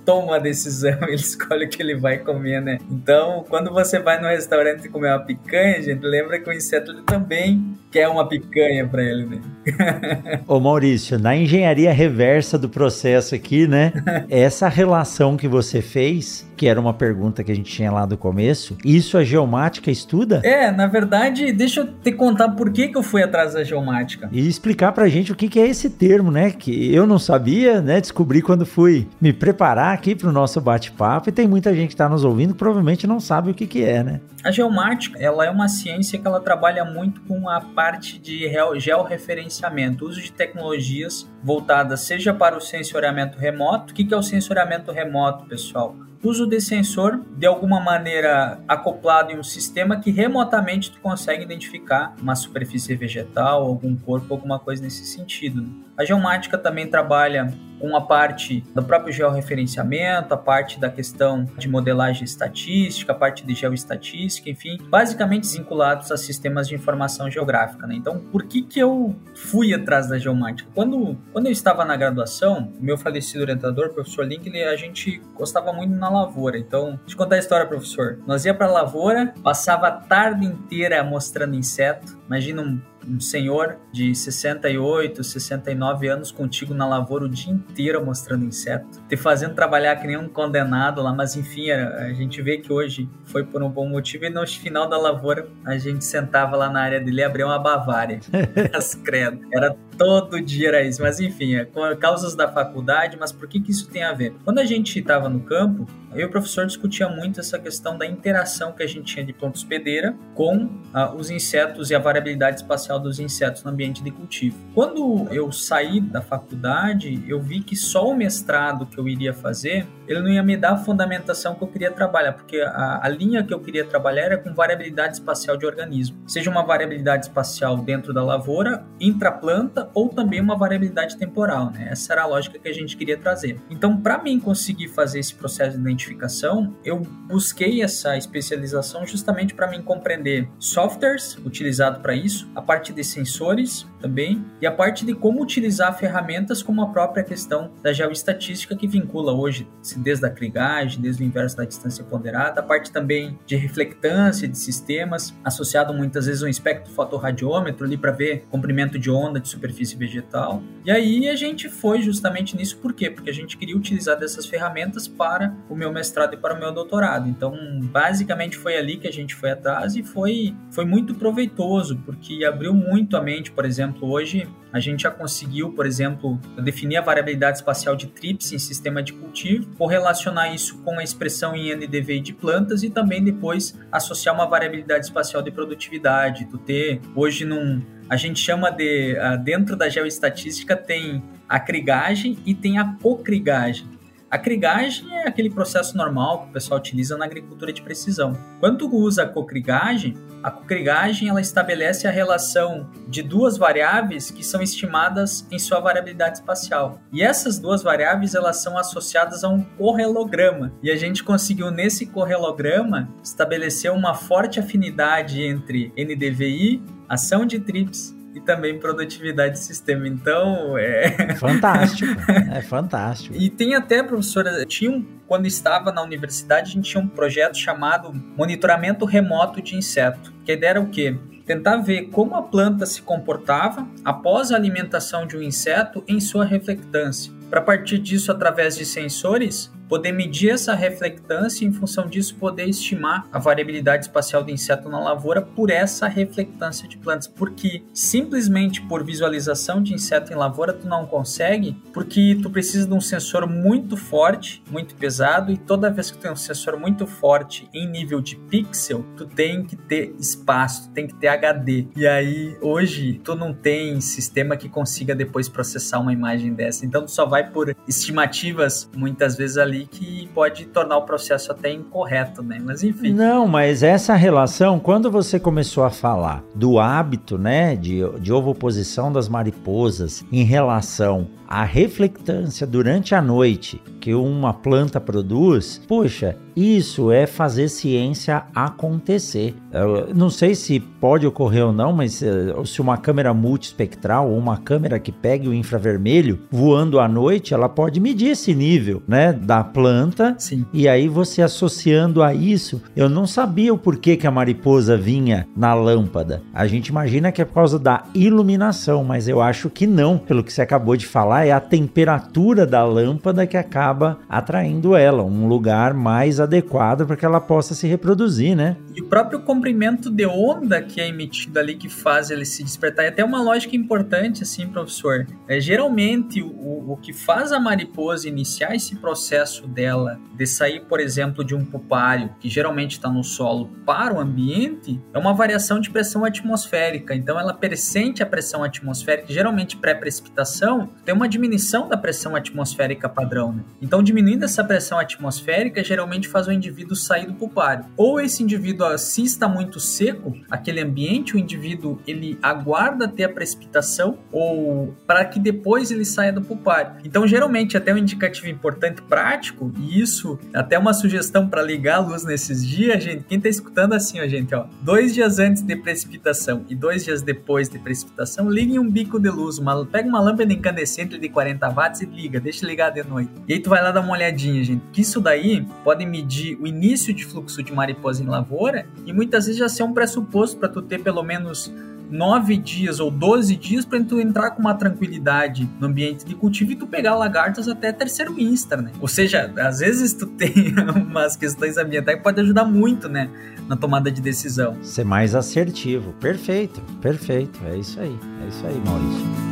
toma a decisão, ele escolhe o que ele vai comer, né? Então, quando você vai no restaurante comer uma picanha, gente, lembra que o inseto também quer uma picanha para ele, né? Ô Maurício, na engenharia reversa do processo aqui, né? Essa relação que você fez, que era uma pergunta que a gente tinha lá do começo, isso a geomática estuda? É, na verdade, deixa eu te contar por que, que eu fui atrás da geomática. E explicar pra gente o que, que é esse termo, né? Que eu não sabia, né? Descobri quando fui me preparar aqui pro nosso bate-papo e tem muita gente que tá nos ouvindo que provavelmente não sabe o que, que é, né? A geomática, ela é uma ciência que ela trabalha muito com a parte de georreferenciamento, uso de tecnologias voltadas seja para o sensoriamento remoto. O que é o sensoriamento remoto, pessoal? Uso de sensor de alguma maneira acoplado em um sistema que remotamente tu consegue identificar uma superfície vegetal, algum corpo, alguma coisa nesse sentido. A geomática também trabalha com a parte do próprio georreferenciamento, a parte da questão de modelagem estatística, a parte de geoestatística, enfim, basicamente vinculados a sistemas de informação geográfica. Né? Então, por que, que eu fui atrás da geomática? Quando, quando eu estava na graduação, o meu falecido orientador, o professor Linkley, a gente gostava muito na lavoura. Então, deixa eu contar a história, professor. Nós ia para a lavoura, passava a tarde inteira mostrando inseto. Imagina um um senhor de 68, 69 anos contigo na lavoura o dia inteiro mostrando inseto, te fazendo trabalhar que nem um condenado lá, mas enfim, a gente vê que hoje foi por um bom motivo e no final da lavoura a gente sentava lá na área dele e abria uma Bavária. As credo. Era todo dia era isso, mas enfim, é causas da faculdade, mas por que que isso tem a ver? Quando a gente estava no campo, eu e o professor discutia muito essa questão da interação que a gente tinha de ponto hospedeira com uh, os insetos e a variabilidade espacial dos insetos no ambiente de cultivo. Quando eu saí da faculdade, eu vi que só o mestrado que eu iria fazer ele não ia me dar a fundamentação que eu queria trabalhar, porque a, a linha que eu queria trabalhar era com variabilidade espacial de organismo, seja uma variabilidade espacial dentro da lavoura, intraplanta ou também uma variabilidade temporal, né? Essa era a lógica que a gente queria trazer. Então, para mim conseguir fazer esse processo de identificação, eu busquei essa especialização justamente para mim compreender softwares utilizados para isso, a parte de sensores também e a parte de como utilizar ferramentas como a própria questão da geoestatística que vincula hoje desde a crigagem, desde o inverso da distância ponderada, a parte também de reflectância de sistemas, associado muitas vezes a um espectro fotorradiômetro ali para ver comprimento de onda de superfície vegetal. E aí a gente foi justamente nisso, por quê? Porque a gente queria utilizar dessas ferramentas para o meu mestrado e para o meu doutorado. Então, basicamente foi ali que a gente foi atrás e foi, foi muito proveitoso, porque abriu muito a mente, por exemplo, hoje a gente já conseguiu, por exemplo, definir a variabilidade espacial de TRIPS em sistema de cultivo, correlacionar isso com a expressão em NDVI de plantas e também depois associar uma variabilidade espacial de produtividade. Tu ter hoje num a gente chama de dentro da geoestatística tem a crigagem e tem a cocrigagem. A crigagem é aquele processo normal que o pessoal utiliza na agricultura de precisão. Quando tu usa a cocrigagem, a cocrigagem ela estabelece a relação de duas variáveis que são estimadas em sua variabilidade espacial. E essas duas variáveis elas são associadas a um correlograma. E a gente conseguiu nesse correlograma estabelecer uma forte afinidade entre NDVI, ação de TRIPS e também produtividade de sistema. Então, é. Fantástico. é fantástico. E tem até, professora, tinha um, quando estava na universidade, a gente tinha um projeto chamado Monitoramento Remoto de Inseto. Que a ideia era o quê? Tentar ver como a planta se comportava após a alimentação de um inseto em sua reflectância. Para partir disso, através de sensores, poder medir essa reflectância e, em função disso, poder estimar a variabilidade espacial do inseto na lavoura por essa reflectância de plantas. Porque simplesmente por visualização de inseto em lavoura tu não consegue, porque tu precisa de um sensor muito forte, muito pesado, e toda vez que tu tem um sensor muito forte em nível de pixel, tu tem que ter espaço, tu tem que ter HD. E aí, hoje, tu não tem sistema que consiga depois processar uma imagem dessa. Então, tu só vai por estimativas, muitas vezes ali que pode tornar o processo até incorreto, né? Mas enfim. Não, mas essa relação, quando você começou a falar do hábito, né, de, de ovoposição das mariposas em relação à reflectância durante a noite que uma planta produz, poxa, isso é fazer ciência acontecer. Eu não sei se pode ocorrer ou não, mas eh, se uma câmera multispectral ou uma câmera que pegue o infravermelho voando à noite, ela pode medir esse nível, né, da planta. Sim. E aí você associando a isso, eu não sabia o porquê que a mariposa vinha na lâmpada. A gente imagina que é por causa da iluminação, mas eu acho que não. Pelo que você acabou de falar, é a temperatura da lâmpada que acaba atraindo ela, um lugar mais adequado para que ela possa se reproduzir, né? E o próprio comprimento de onda que é emitido ali que faz ele se despertar é até uma lógica importante, assim, professor. É, geralmente, o, o que faz a mariposa iniciar esse processo dela de sair, por exemplo, de um pupário que geralmente está no solo para o ambiente é uma variação de pressão atmosférica. Então, ela pressente a pressão atmosférica, geralmente pré-precipitação, tem uma diminuição da pressão atmosférica padrão. Né? Então, diminuindo essa pressão atmosférica, geralmente faz o indivíduo sair do pupário. Ou esse indivíduo, se está muito seco, aquele ambiente, o indivíduo ele aguarda ter a precipitação ou para que depois ele saia do pupário. Então, geralmente, até um indicativo importante prático, e isso até uma sugestão para ligar a luz nesses dias, gente. Quem está escutando assim, ó, gente, ó, dois dias antes de precipitação e dois dias depois de precipitação, liguem um bico de luz, uma, pega uma lâmpada incandescente de 40 watts e liga, deixa ligar de noite. E aí tu vai lá dar uma olhadinha, gente. Que isso daí pode medir o início de fluxo de mariposa em lavoura e muitas vezes já ser um pressuposto para tu ter pelo menos nove dias ou 12 dias para tu entrar com uma tranquilidade no ambiente de cultivo e tu pegar lagartas até terceiro instar, né? Ou seja, às vezes tu tem umas questões ambientais que pode ajudar muito, né? Na tomada de decisão. Ser mais assertivo. Perfeito, perfeito. É isso aí. É isso aí, Maurício.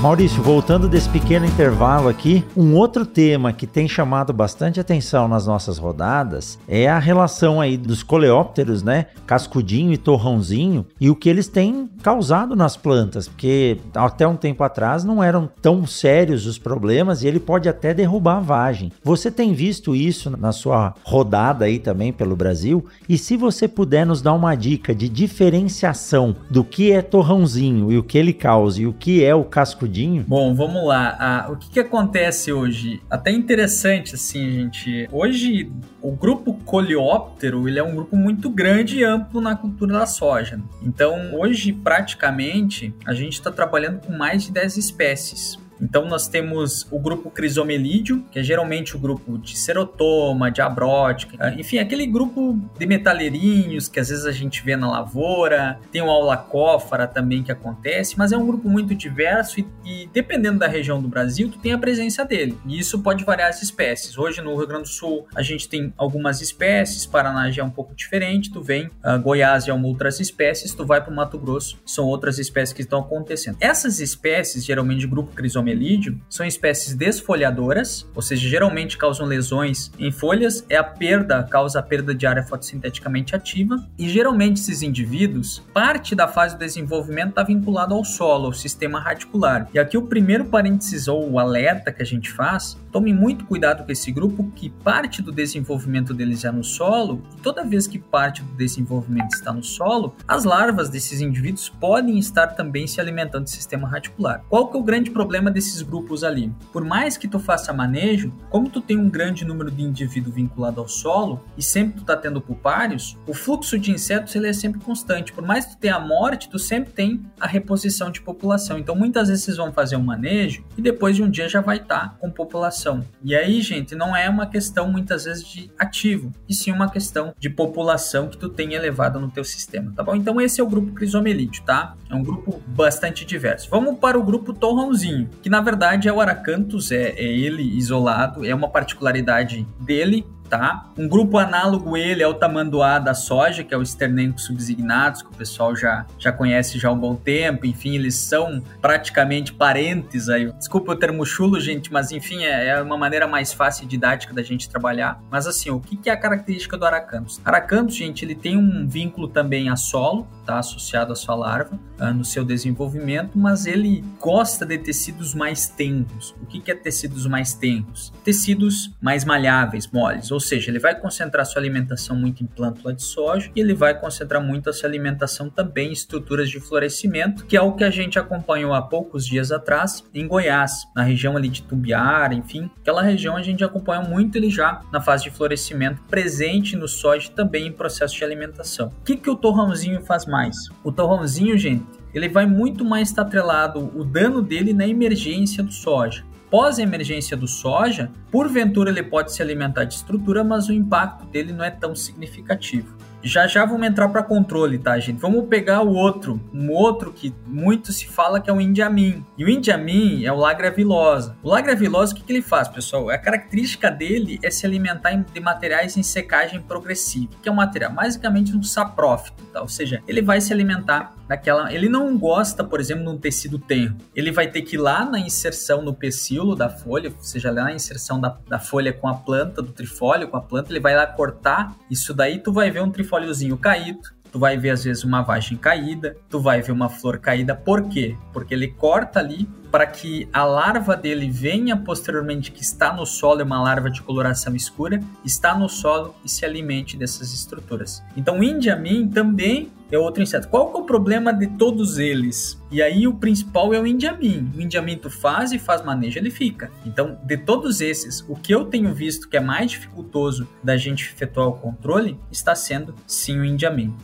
Maurício, voltando desse pequeno intervalo aqui, um outro tema que tem chamado bastante atenção nas nossas rodadas é a relação aí dos coleópteros, né? Cascudinho e torrãozinho, e o que eles têm causado nas plantas, porque até um tempo atrás não eram tão sérios os problemas e ele pode até derrubar a vagem. Você tem visto isso na sua rodada aí também pelo Brasil? E se você puder nos dar uma dica de diferenciação do que é torrãozinho e o que ele causa e o que é o cascudinho? Bom, vamos lá. Ah, o que, que acontece hoje? Até interessante, assim, gente. Hoje, o grupo coleóptero, ele é um grupo muito grande e amplo na cultura da soja. Então, hoje, praticamente, a gente está trabalhando com mais de 10 espécies. Então nós temos o grupo crisomelídeo, que é geralmente o grupo de serotoma, de abrótica, ah, enfim, aquele grupo de metaleirinhos que às vezes a gente vê na lavoura, tem o aulacófara também que acontece, mas é um grupo muito diverso e, e, dependendo da região do Brasil, tu tem a presença dele. E isso pode variar as espécies. Hoje no Rio Grande do Sul a gente tem algumas espécies, Paraná já é um pouco diferente, tu vem, uh, Goiás já é uma outras espécies, tu vai para o Mato Grosso, são outras espécies que estão acontecendo. Essas espécies, geralmente grupo crisomelídeo, bromelídeo são espécies desfolhadoras, ou seja, geralmente causam lesões em folhas, é a perda, causa a perda de área fotossinteticamente ativa, e geralmente esses indivíduos, parte da fase do desenvolvimento está vinculado ao solo, ao sistema radicular. E aqui o primeiro parênteses ou o alerta que a gente faz, tome muito cuidado com esse grupo, que parte do desenvolvimento deles é no solo, e toda vez que parte do desenvolvimento está no solo, as larvas desses indivíduos podem estar também se alimentando do sistema radicular. Qual que é o grande problema desses grupos ali. Por mais que tu faça manejo, como tu tem um grande número de indivíduo vinculado ao solo e sempre tu tá tendo pulpários, o fluxo de insetos ele é sempre constante. Por mais que tu tenha a morte, tu sempre tem a reposição de população. Então muitas vezes vocês vão fazer um manejo e depois de um dia já vai estar tá com população. E aí, gente, não é uma questão muitas vezes de ativo, e sim uma questão de população que tu tem elevada no teu sistema, tá bom? Então esse é o grupo crisomelídeo, tá? É um grupo bastante diverso. Vamos para o grupo torrãozinho, que que na verdade é o Aracanthus, é, é ele isolado, é uma particularidade dele, tá? Um grupo análogo ele é o tamanduá da soja, que é o Sternenco subsignatus, que o pessoal já, já conhece já há um bom tempo, enfim, eles são praticamente parentes aí. Desculpa o termo chulo, gente, mas enfim, é, é uma maneira mais fácil e didática da gente trabalhar. Mas assim, o que, que é a característica do Aracanthus? Aracanthus, gente, ele tem um vínculo também a solo, tá? Associado à sua larva, uh, no seu desenvolvimento, mas ele gosta de tecidos mais tenros. O que, que é tecidos mais tenros? Tecidos mais malháveis, moles, ou seja, ele vai concentrar sua alimentação muito em plântula de soja e ele vai concentrar muito a sua alimentação também em estruturas de florescimento, que é o que a gente acompanhou há poucos dias atrás em Goiás, na região ali de Tumbiara, enfim, aquela região a gente acompanha muito ele já na fase de florescimento, presente no soja também em processo de alimentação. O que, que o torrãozinho faz mais? O torrãozinho, gente, ele vai muito mais estar atrelado o dano dele na emergência do soja pós-emergência do soja, porventura ele pode se alimentar de estrutura, mas o impacto dele não é tão significativo. Já já vamos entrar para controle, tá, gente? Vamos pegar o outro, um outro que muito se fala que é o indiamin. E o indiamin é o lagra vilosa. O lagra vilosa, o que, que ele faz, pessoal? A característica dele é se alimentar de materiais em secagem progressiva, que é um material basicamente um saprófito, tá? Ou seja, ele vai se alimentar daquela. Ele não gosta, por exemplo, de um tecido tenro. Ele vai ter que ir lá na inserção no pecíolo da folha, ou seja, lá na inserção da, da folha com a planta, do trifólio com a planta, ele vai lá cortar. Isso daí tu vai ver um trifóliozinho caído, tu vai ver às vezes uma vagem caída, tu vai ver uma flor caída. Por quê? Porque ele corta ali para que a larva dele venha posteriormente, que está no solo, é uma larva de coloração escura, está no solo e se alimente dessas estruturas. Então o indiamin também é outro inseto. Qual é o problema de todos eles? E aí o principal é o indiamin. O indiamin tu faz e faz manejo, ele fica. Então, de todos esses, o que eu tenho visto que é mais dificultoso da gente efetuar o controle está sendo sim o indiamin.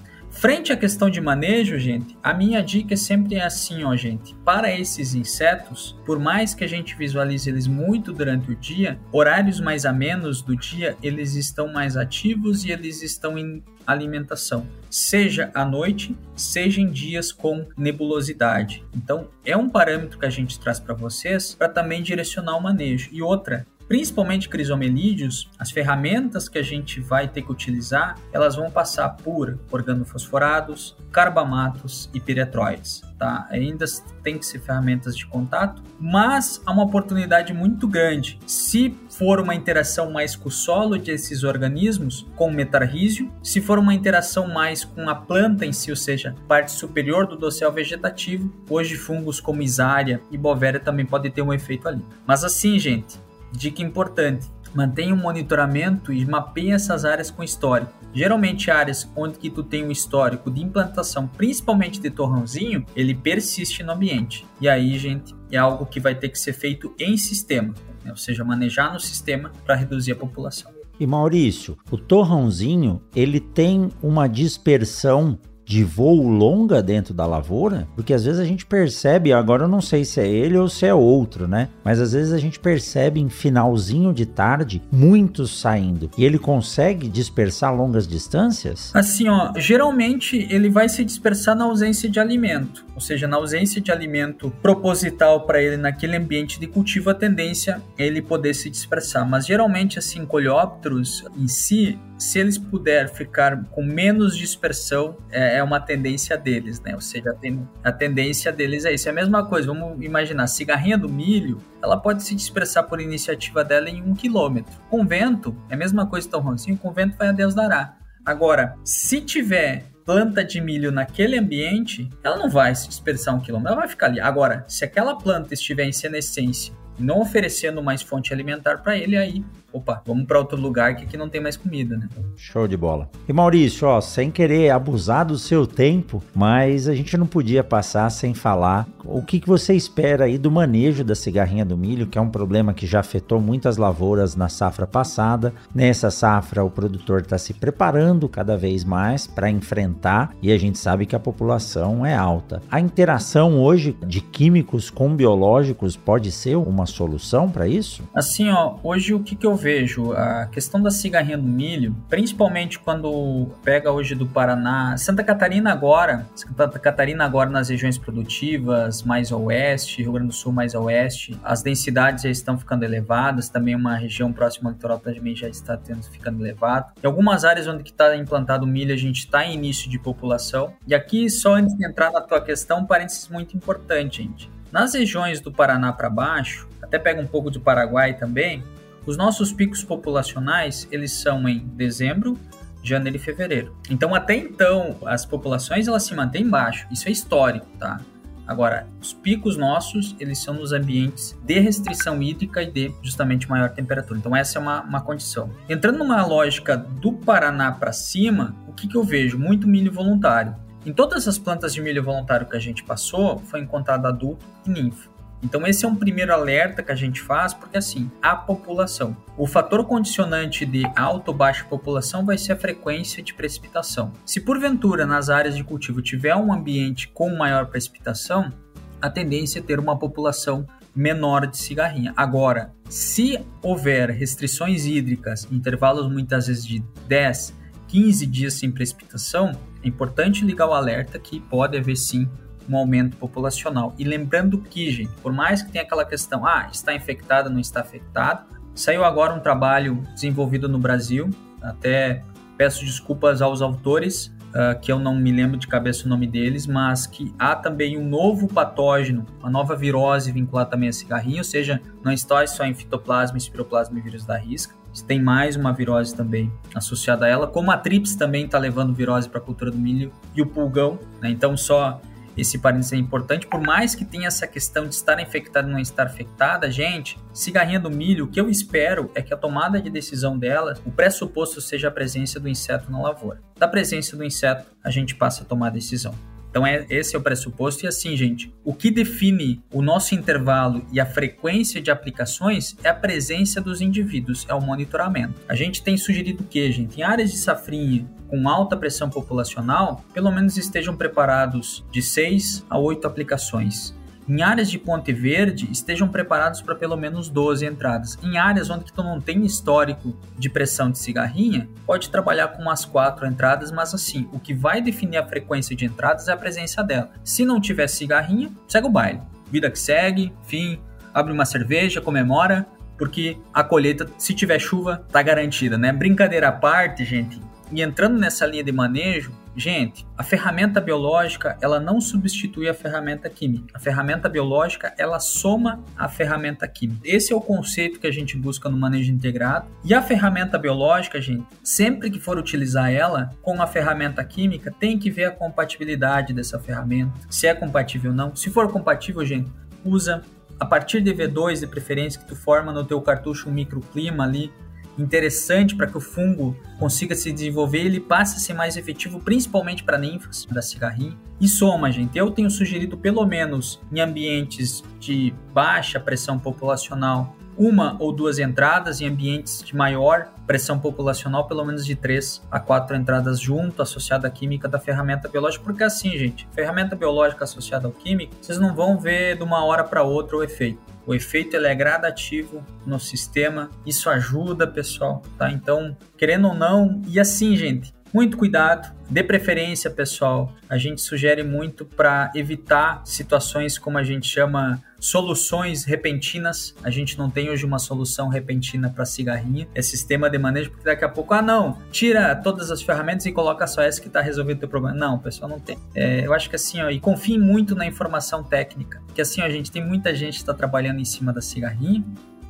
Frente à questão de manejo, gente, a minha dica sempre é assim, ó, gente. Para esses insetos, por mais que a gente visualize eles muito durante o dia, horários mais a menos do dia, eles estão mais ativos e eles estão em alimentação, seja à noite, seja em dias com nebulosidade. Então, é um parâmetro que a gente traz para vocês para também direcionar o manejo. E outra, principalmente crisomelídeos, as ferramentas que a gente vai ter que utilizar, elas vão passar por organofosforados, carbamatos e piretroides tá? Ainda tem que ser ferramentas de contato, mas há uma oportunidade muito grande. Se for uma interação mais com o solo desses organismos, com o metarrísio, se for uma interação mais com a planta em si, ou seja, parte superior do dossel vegetativo, hoje fungos como Isária e Bovéria também podem ter um efeito ali. Mas assim, gente, dica importante, mantenha um monitoramento e mapeie essas áreas com histórico. Geralmente áreas onde que tu tem um histórico de implantação, principalmente de torrãozinho, ele persiste no ambiente. E aí, gente, é algo que vai ter que ser feito em sistema, né? ou seja, manejar no sistema para reduzir a população. E Maurício, o torrãozinho, ele tem uma dispersão de voo longa dentro da lavoura, porque às vezes a gente percebe, agora eu não sei se é ele ou se é outro, né? Mas às vezes a gente percebe em finalzinho de tarde muitos saindo e ele consegue dispersar longas distâncias? Assim, ó, geralmente ele vai se dispersar na ausência de alimento, ou seja, na ausência de alimento proposital para ele naquele ambiente de cultivo, a tendência é ele poder se dispersar. Mas geralmente, assim, coleópteros em si, se eles puderem ficar com menos dispersão, é, é, uma tendência deles, né? Ou seja, a, ten, a tendência deles é isso. É a mesma coisa, vamos imaginar, cigarrinha do milho, ela pode se dispersar por iniciativa dela em um quilômetro. Com vento, é a mesma coisa tão ruim, com vento vai a Deus dará. Agora, se tiver planta de milho naquele ambiente, ela não vai se dispersar um quilômetro, ela vai ficar ali. Agora, se aquela planta estiver em senescência, não oferecendo mais fonte alimentar para ele, aí opa, vamos para outro lugar que aqui não tem mais comida, né? Show de bola. E Maurício, ó, sem querer abusar do seu tempo, mas a gente não podia passar sem falar o que, que você espera aí do manejo da cigarrinha do milho, que é um problema que já afetou muitas lavouras na safra passada. Nessa safra, o produtor está se preparando cada vez mais para enfrentar e a gente sabe que a população é alta. A interação hoje de químicos com biológicos pode ser uma solução para isso? Assim, ó, hoje o que, que eu vejo a questão da cigarrinha do milho, principalmente quando pega hoje do Paraná, Santa Catarina agora, Santa Catarina agora nas regiões produtivas, mais ao oeste, Rio Grande do Sul mais ao oeste, as densidades já estão ficando elevadas, também uma região próxima ao litoral também já está tendo, ficando elevado. Em algumas áreas onde está implantado milho, a gente está em início de população. E aqui, só antes de entrar na tua questão, um parênteses muito importante, gente. Nas regiões do Paraná para baixo, até pega um pouco do Paraguai também, os nossos picos populacionais, eles são em dezembro, janeiro e fevereiro. Então, até então, as populações elas se mantêm baixo. Isso é histórico, tá? Agora, os picos nossos, eles são nos ambientes de restrição hídrica e de justamente maior temperatura. Então, essa é uma, uma condição. Entrando numa lógica do Paraná para cima, o que, que eu vejo? Muito milho voluntário. Em todas as plantas de milho voluntário que a gente passou, foi encontrado adulto e ninfo. Então esse é um primeiro alerta que a gente faz, porque assim, a população. O fator condicionante de alta ou baixa população vai ser a frequência de precipitação. Se porventura nas áreas de cultivo tiver um ambiente com maior precipitação, a tendência é ter uma população menor de cigarrinha. Agora, se houver restrições hídricas, intervalos muitas vezes de 10, 15 dias sem precipitação, é importante ligar o alerta que pode haver sim um aumento populacional. E lembrando que, gente, por mais que tenha aquela questão, ah, está infectado, não está afetado, saiu agora um trabalho desenvolvido no Brasil, até peço desculpas aos autores, uh, que eu não me lembro de cabeça o nome deles, mas que há também um novo patógeno, uma nova virose vinculada também a cigarrinho, ou seja, não está só em fitoplasma, espiroplasma e vírus da risca, tem mais uma virose também associada a ela, como a trips também está levando virose para a cultura do milho e o pulgão, né? então só esse parênteses é importante, por mais que tenha essa questão de estar infectada e não estar infectada, gente, cigarrinha do milho, o que eu espero é que a tomada de decisão dela, o pressuposto seja a presença do inseto na lavoura. Da presença do inseto, a gente passa a tomar a decisão. Então, é, esse é o pressuposto. E assim, gente, o que define o nosso intervalo e a frequência de aplicações é a presença dos indivíduos, é o monitoramento. A gente tem sugerido que, gente, em áreas de safrinha com alta pressão populacional, pelo menos estejam preparados de 6 a 8 aplicações. Em áreas de Ponte Verde, estejam preparados para pelo menos 12 entradas. Em áreas onde tu não tem histórico de pressão de cigarrinha, pode trabalhar com umas 4 entradas, mas assim, o que vai definir a frequência de entradas é a presença dela. Se não tiver cigarrinha, segue o baile. Vida que segue, fim, abre uma cerveja, comemora, porque a colheita, se tiver chuva, tá garantida, né? Brincadeira à parte, gente, e entrando nessa linha de manejo, Gente, a ferramenta biológica, ela não substitui a ferramenta química. A ferramenta biológica, ela soma a ferramenta química. Esse é o conceito que a gente busca no manejo integrado. E a ferramenta biológica, gente, sempre que for utilizar ela com a ferramenta química, tem que ver a compatibilidade dessa ferramenta, se é compatível ou não. Se for compatível, gente, usa a partir de V2 de preferência que tu forma no teu cartucho um microclima ali interessante para que o fungo consiga se desenvolver, ele passe a ser mais efetivo, principalmente para ninfas da cigarrinha. E soma, gente. Eu tenho sugerido, pelo menos em ambientes de baixa pressão populacional, uma ou duas entradas em ambientes de maior pressão populacional, pelo menos de três a quatro entradas junto, associada à química da ferramenta biológica, porque assim, gente, ferramenta biológica associada ao químico, vocês não vão ver de uma hora para outra o efeito. O efeito é gradativo no sistema, isso ajuda, pessoal, tá? Então, querendo ou não, e assim, gente, muito cuidado, de preferência, pessoal, a gente sugere muito para evitar situações como a gente chama soluções repentinas. A gente não tem hoje uma solução repentina para cigarrinha. É sistema de manejo, porque daqui a pouco, ah, não, tira todas as ferramentas e coloca só essa que está resolvendo o teu problema. Não, pessoal, não tem. É, eu acho que assim, ó, e confie muito na informação técnica, porque assim, ó, a gente tem muita gente que está trabalhando em cima da cigarrinha.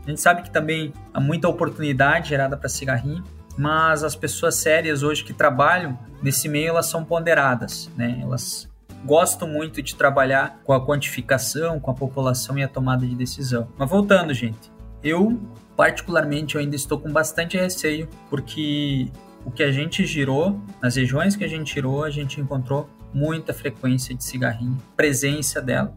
A gente sabe que também há muita oportunidade gerada para cigarrinho mas as pessoas sérias hoje que trabalham nesse meio, elas são ponderadas, né? Elas gostam muito de trabalhar com a quantificação, com a população e a tomada de decisão. Mas voltando, gente, eu particularmente eu ainda estou com bastante receio, porque o que a gente girou, nas regiões que a gente girou, a gente encontrou muita frequência de cigarrinho, presença dela.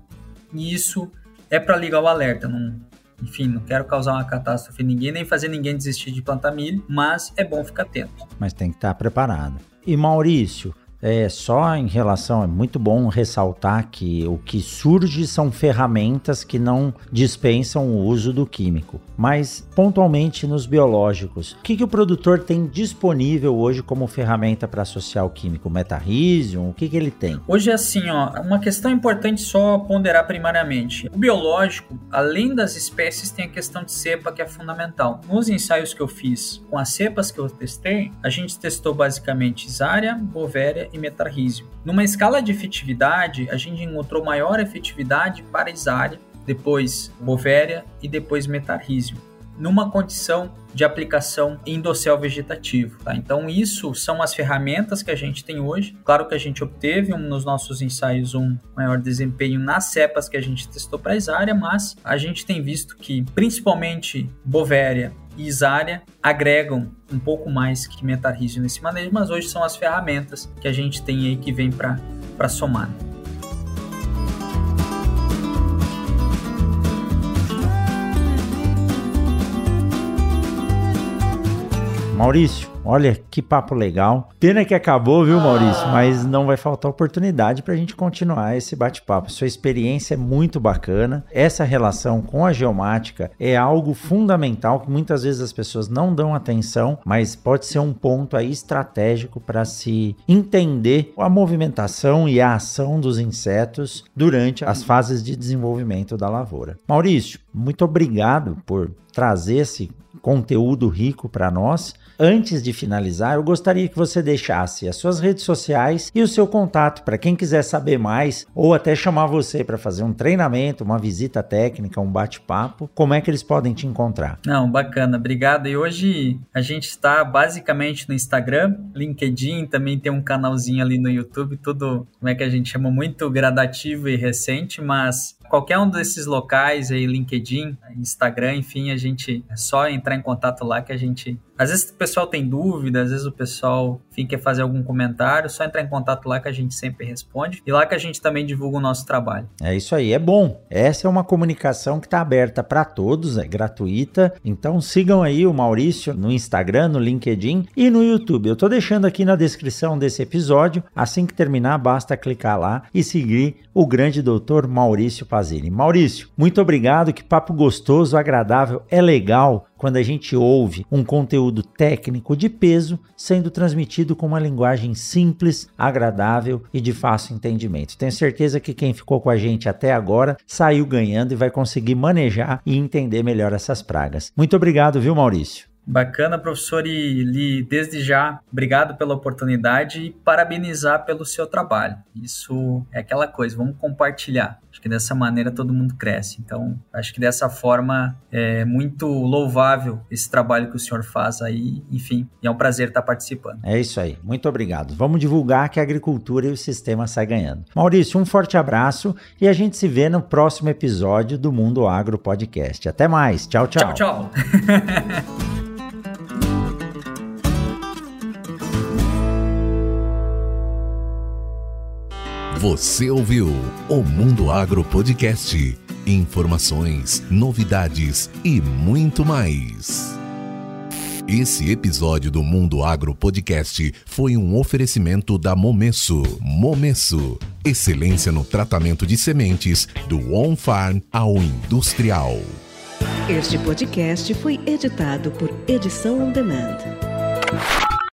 E isso é para ligar o alerta, não, enfim, não quero causar uma catástrofe em ninguém, nem fazer ninguém desistir de plantar milho, mas é bom ficar atento. Mas tem que estar preparado. E Maurício, é, só em relação, é muito bom ressaltar que o que surge são ferramentas que não dispensam o uso do químico, mas pontualmente nos biológicos. O que, que o produtor tem disponível hoje como ferramenta para associar o químico? Metarrhizium? O que, que ele tem? Hoje é assim, ó, uma questão importante só ponderar primariamente. O biológico, além das espécies, tem a questão de cepa que é fundamental. Nos ensaios que eu fiz com as cepas que eu testei, a gente testou basicamente Zária, Bovéria e metarrísio. Numa escala de efetividade, a gente encontrou maior efetividade para Isária, depois Bovéria e depois metarrísio, numa condição de aplicação em dossel vegetativo. Tá? Então, isso são as ferramentas que a gente tem hoje. Claro que a gente obteve um, nos nossos ensaios um maior desempenho nas cepas que a gente testou para Isária, mas a gente tem visto que, principalmente Bovéria e Isária agregam um pouco mais que metarrísio nesse manejo, mas hoje são as ferramentas que a gente tem aí que vem para somar. Maurício, Olha que papo legal. Pena que acabou, viu, Maurício? Ah. Mas não vai faltar oportunidade para a gente continuar esse bate-papo. Sua experiência é muito bacana. Essa relação com a geomática é algo fundamental que muitas vezes as pessoas não dão atenção, mas pode ser um ponto aí estratégico para se entender a movimentação e a ação dos insetos durante as fases de desenvolvimento da lavoura. Maurício, muito obrigado por trazer esse conteúdo rico para nós. Antes de finalizar, eu gostaria que você deixasse as suas redes sociais e o seu contato para quem quiser saber mais ou até chamar você para fazer um treinamento, uma visita técnica, um bate-papo. Como é que eles podem te encontrar? Não, bacana, obrigado. E hoje a gente está basicamente no Instagram, LinkedIn, também tem um canalzinho ali no YouTube, tudo, como é que a gente chama, muito gradativo e recente, mas qualquer um desses locais aí, LinkedIn, Instagram, enfim, a gente é só entrar em contato lá que a gente. Às vezes o pessoal tem dúvida, às vezes o pessoal enfim, quer fazer algum comentário, só entrar em contato lá que a gente sempre responde. E lá que a gente também divulga o nosso trabalho. É isso aí, é bom. Essa é uma comunicação que está aberta para todos, é gratuita. Então sigam aí o Maurício no Instagram, no LinkedIn e no YouTube. Eu estou deixando aqui na descrição desse episódio. Assim que terminar, basta clicar lá e seguir o grande doutor Maurício Pazini. Maurício, muito obrigado, que papo gostoso, agradável, é legal quando a gente ouve um conteúdo técnico de peso sendo transmitido com uma linguagem simples, agradável e de fácil entendimento. Tenho certeza que quem ficou com a gente até agora saiu ganhando e vai conseguir manejar e entender melhor essas pragas. Muito obrigado, viu, Maurício? Bacana, professor, e Li, desde já, obrigado pela oportunidade e parabenizar pelo seu trabalho. Isso é aquela coisa, vamos compartilhar. Acho que dessa maneira todo mundo cresce. Então, acho que dessa forma é muito louvável esse trabalho que o senhor faz aí. Enfim, e é um prazer estar participando. É isso aí. Muito obrigado. Vamos divulgar que a agricultura e o sistema saem ganhando. Maurício, um forte abraço e a gente se vê no próximo episódio do Mundo Agro Podcast. Até mais. Tchau, tchau. Tchau, tchau. Você ouviu o Mundo Agro Podcast. Informações, novidades e muito mais. Esse episódio do Mundo Agro Podcast foi um oferecimento da Momesso. Momesso, excelência no tratamento de sementes do on-farm ao industrial. Este podcast foi editado por Edição On Demand.